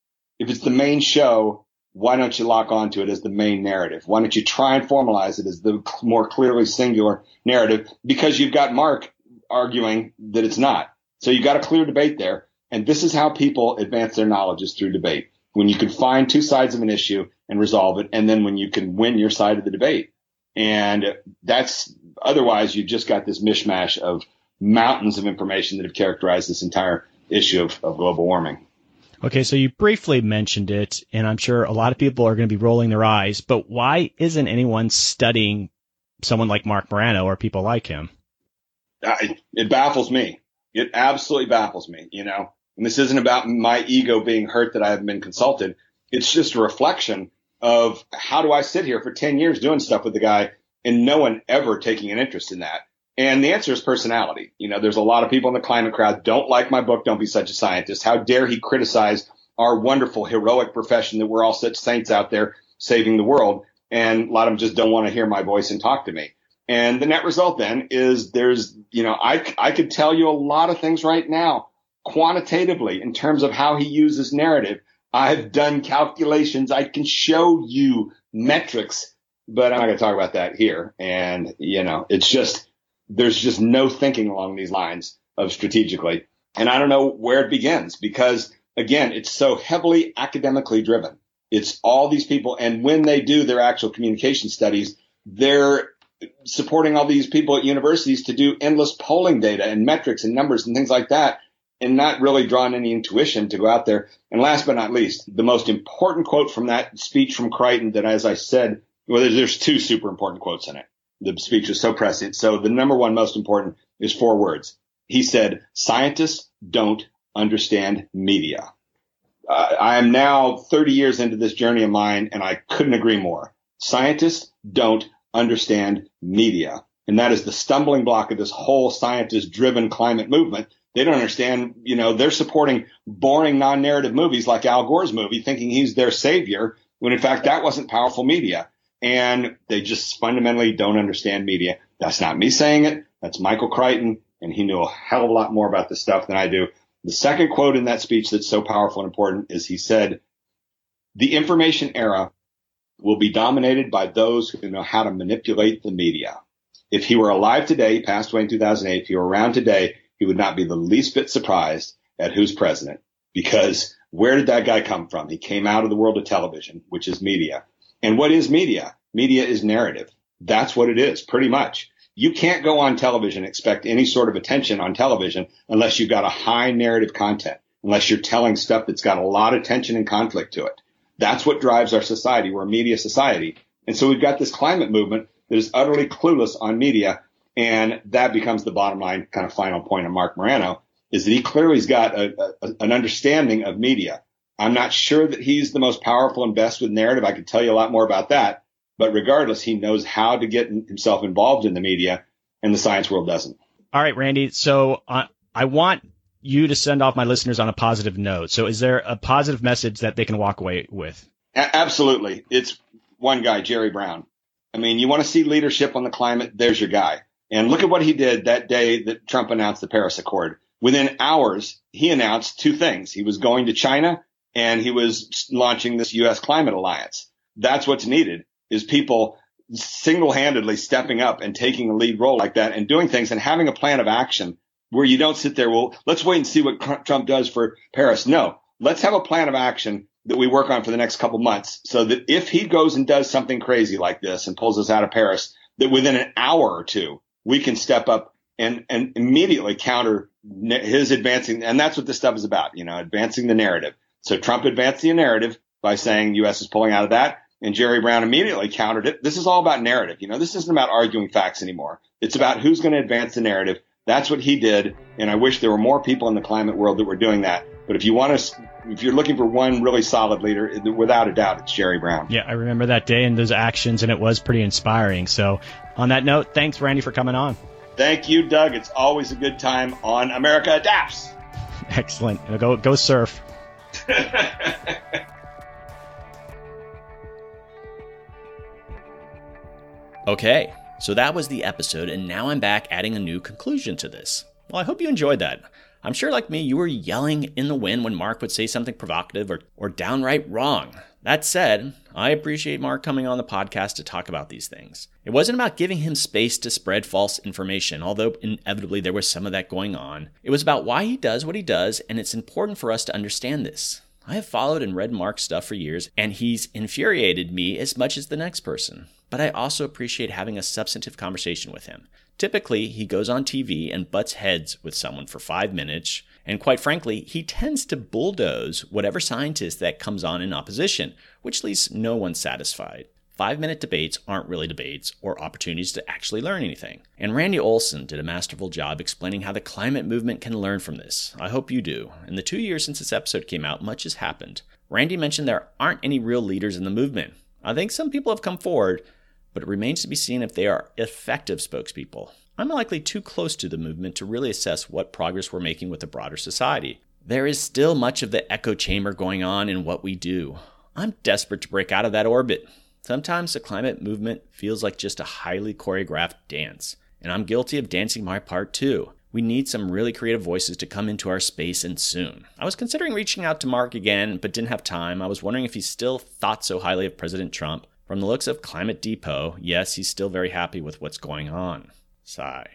Speaker 4: if it's the main show, why don't you lock onto it as the main narrative? Why don't you try and formalize it as the more clearly singular narrative? Because you've got Marc arguing that it's not. So you've got a clear debate there. And this is how people advance their knowledge is through debate. When you can find two sides of an issue and resolve it, and then when you can win your side of the debate. And that's otherwise you've just got this mishmash of mountains of information that have characterized this entire issue of, of global warming.
Speaker 3: Okay, so you briefly mentioned it, and I'm sure a lot of people are going to be rolling their eyes, but why isn't anyone studying someone like Marc Morano or people like him?
Speaker 4: it baffles me. It absolutely baffles me, you know. And this isn't about my ego being hurt that I haven't been consulted. It's just a reflection of how do I sit here for 10 years doing stuff with the guy and no one ever taking an interest in that. And the answer is personality. You know, there's a lot of people in the climate crowd don't like my book, Don't Be Such a Scientist. How dare he criticize our wonderful, heroic profession that we're all such saints out there saving the world. And a lot of them just don't want to hear my voice and talk to me. And the net result then is there's, you know, I, I could tell you a lot of things right now quantitatively in terms of how he uses narrative. I've done calculations. I can show you metrics, but I'm not going to talk about that here. And, you know, it's just, there's just no thinking along these lines of strategically. And I don't know where it begins because again, it's so heavily academically driven. It's all these people. And when they do their actual communication studies, they're supporting all these people at universities to do endless polling data and metrics and numbers and things like that and not really drawing any intuition to go out there. And last but not least, the most important quote from that speech from Crichton that, as I said, well, there's two super important quotes in it. The speech was so prescient. So the number one most important is four words. He said, scientists don't understand media. Uh, I am now 30 years into this journey of mine and I couldn't agree more. Scientists don't understand media. And that is the stumbling block of this whole scientist driven climate movement. They don't understand, you know, they're supporting boring non-narrative movies like Al Gore's movie, thinking he's their savior, when in fact that wasn't powerful media. And they just fundamentally don't understand media. That's not me saying it. That's Michael Crichton. And he knew a hell of a lot more about this stuff than I do. The second quote in that speech that's so powerful and important is he said, the information era will be dominated by those who know how to manipulate the media. If he were alive today, he passed away in 2008, if he were around today, he would not be the least bit surprised at who's president because where did that guy come from? He came out of the world of television, which is media. And what is media? Media is narrative. That's what it is, pretty much. You can't go on television, expect any sort of attention on television unless you've got a high narrative content, unless you're telling stuff that's got a lot of tension and conflict to it. That's what drives our society. We're a media society. And so we've got this climate movement that is utterly clueless on media. And that becomes the bottom line kind of final point of Marc Morano is that he clearly has got a, a, an understanding of media. I'm not sure that he's the most powerful and best with narrative. I could tell you a lot more about that. But regardless, he knows how to get himself involved in the media and the science world doesn't.
Speaker 3: All right, Randy. So uh, I want you to send off my listeners on a positive note. So is there a positive message that they can walk away with?
Speaker 4: A- absolutely. It's one guy, Jerry Brown. I mean, you want to see leadership on the climate? There's your guy. And look at what he did that day that Trump announced the Paris Accord. Within hours, he announced two things. He was going to China and he was launching this U.S. climate alliance. That's what's needed is people single-handedly stepping up and taking a lead role like that and doing things and having a plan of action where you don't sit there, well, let's wait and see what Trump does for Paris. No, let's have a plan of action that we work on for the next couple months so that if he goes and does something crazy like this and pulls us out of Paris, that within an hour or two, we can step up and, and immediately counter his advancing. And that's what this stuff is about, you know, advancing the narrative. So Trump advanced the narrative by saying U.S. is pulling out of that. And Jerry Brown immediately countered it. This is all about narrative. You know, this isn't about arguing facts anymore. It's about who's going to advance the narrative that's what he did. And I wish there were more people in the climate world that were doing that. But if you want to, if you're looking for one really solid leader, without a doubt, it's Jerry Brown.
Speaker 3: Yeah, I remember that day and those actions, and it was pretty inspiring. So, on that note, thanks, Randy, for coming on.
Speaker 4: Thank you, Doug. It's always a good time on America Adapts.
Speaker 3: Excellent. Go go surf.
Speaker 1: Okay. So that was the episode, and now I'm back adding a new conclusion to this. Well, I hope you enjoyed that. I'm sure, like me, you were yelling in the wind when Marc would say something provocative or, or downright wrong. That said, I appreciate Marc coming on the podcast to talk about these things. It wasn't about giving him space to spread false information, although inevitably there was some of that going on. It was about why he does what he does, and it's important for us to understand this. I have followed and read Marc's stuff for years, and he's infuriated me as much as the next person but I also appreciate having a substantive conversation with him. Typically, he goes on TV and butts heads with someone for five minutes, and quite frankly, he tends to bulldoze whatever scientist that comes on in opposition, which leaves no one satisfied. Five minute debates aren't really debates or opportunities to actually learn anything. And Randy Olson did a masterful job explaining how the climate movement can learn from this. I hope you do. In the two years since this episode came out, much has happened. Randy mentioned there aren't any real leaders in the movement. I think some people have come forward, but it remains to be seen if they are effective spokespeople. I'm likely too close to the movement to really assess what progress we're making with the broader society. There is still much of the echo chamber going on in what we do. I'm desperate to break out of that orbit. Sometimes the climate movement feels like just a highly choreographed dance, and I'm guilty of dancing my part too. We need some really creative voices to come into our space and soon. I was considering reaching out to Marc again, but didn't have time. I was wondering if he still thought so highly of President Trump. From the looks of Climate Depot, yes, he's still very happy with what's going on. Sigh.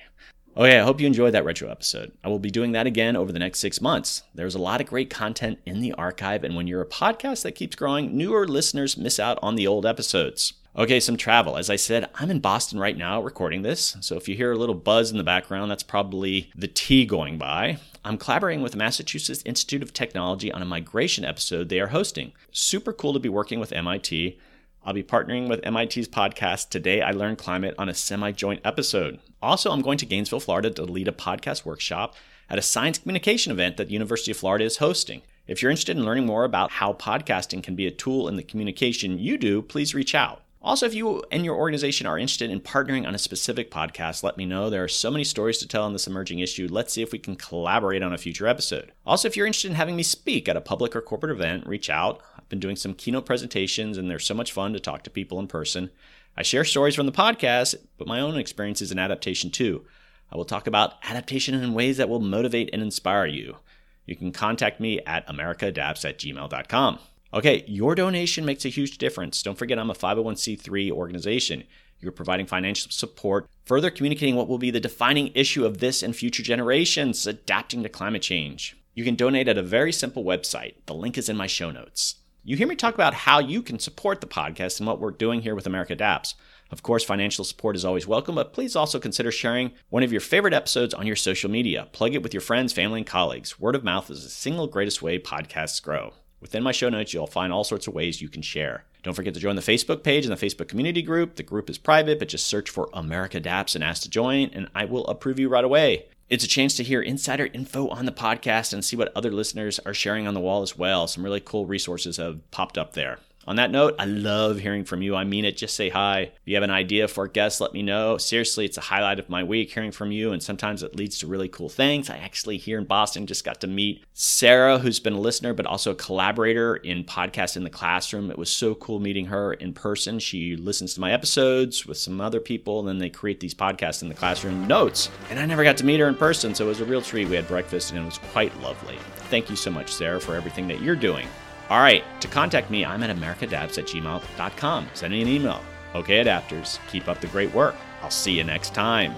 Speaker 1: Okay, I hope you enjoyed that retro episode. I will be doing that again over the next six months. There's a lot of great content in the archive, and when you're a podcast that keeps growing, newer listeners miss out on the old episodes. Okay, some travel. As I said, I'm in Boston right now recording this, so if you hear a little buzz in the background, that's probably the tea going by. I'm collaborating with the Massachusetts Institute of Technology on a migration episode they are hosting. Super cool to be working with MIT. I'll be partnering with MIT's podcast Today I Learned Climate on a semi joint episode. Also, I'm going to Gainesville, Florida to lead a podcast workshop at a science communication event that the University of Florida is hosting. If you're interested in learning more about how podcasting can be a tool in the communication you do, please reach out. Also, if you and your organization are interested in partnering on a specific podcast, let me know. There are so many stories to tell on this emerging issue. Let's see if we can collaborate on a future episode. Also, if you're interested in having me speak at a public or corporate event, reach out. Been doing some keynote presentations, and they're so much fun to talk to people in person. I share stories from the podcast, but my own experiences in adaptation too. I will talk about adaptation in ways that will motivate and inspire you. You can contact me at americaadapts at gmail.com. Okay, your donation makes a huge difference. Don't forget, I'm a 501c3 organization. You're providing financial support, further communicating what will be the defining issue of this and future generations adapting to climate change. You can donate at a very simple website. The link is in my show notes. You hear me talk about how you can support the podcast and what we're doing here with America Adapts. Of course, financial support is always welcome, but please also consider sharing one of your favorite episodes on your social media. Plug it with your friends, family, and colleagues. Word of mouth is the single greatest way podcasts grow. Within my show notes, you'll find all sorts of ways you can share. Don't forget to join the Facebook page and the Facebook community group. The group is private, but just search for America Adapts and ask to join, and I will approve you right away. It's a chance to hear insider info on the podcast and see what other listeners are sharing on the wall as well. Some really cool resources have popped up there. On that note, I love hearing from you. I mean it. Just say hi. If you have an idea for a guest, let me know. Seriously, it's a highlight of my week hearing from you, and sometimes it leads to really cool things. I actually here in Boston just got to meet Sarah, who's been a listener but also a collaborator in Podcast in the Classroom. It was so cool meeting her in person. She listens to my episodes with some other people, and then they create these podcasts in the classroom notes. And I never got to meet her in person, so it was a real treat. We had breakfast, and it was quite lovely. Thank you so much, Sarah, for everything that you're doing. All right, to contact me, I'm at americaadapts at gmail.com. Send me an email. Okay, adapters, keep up the great work. I'll see you next time.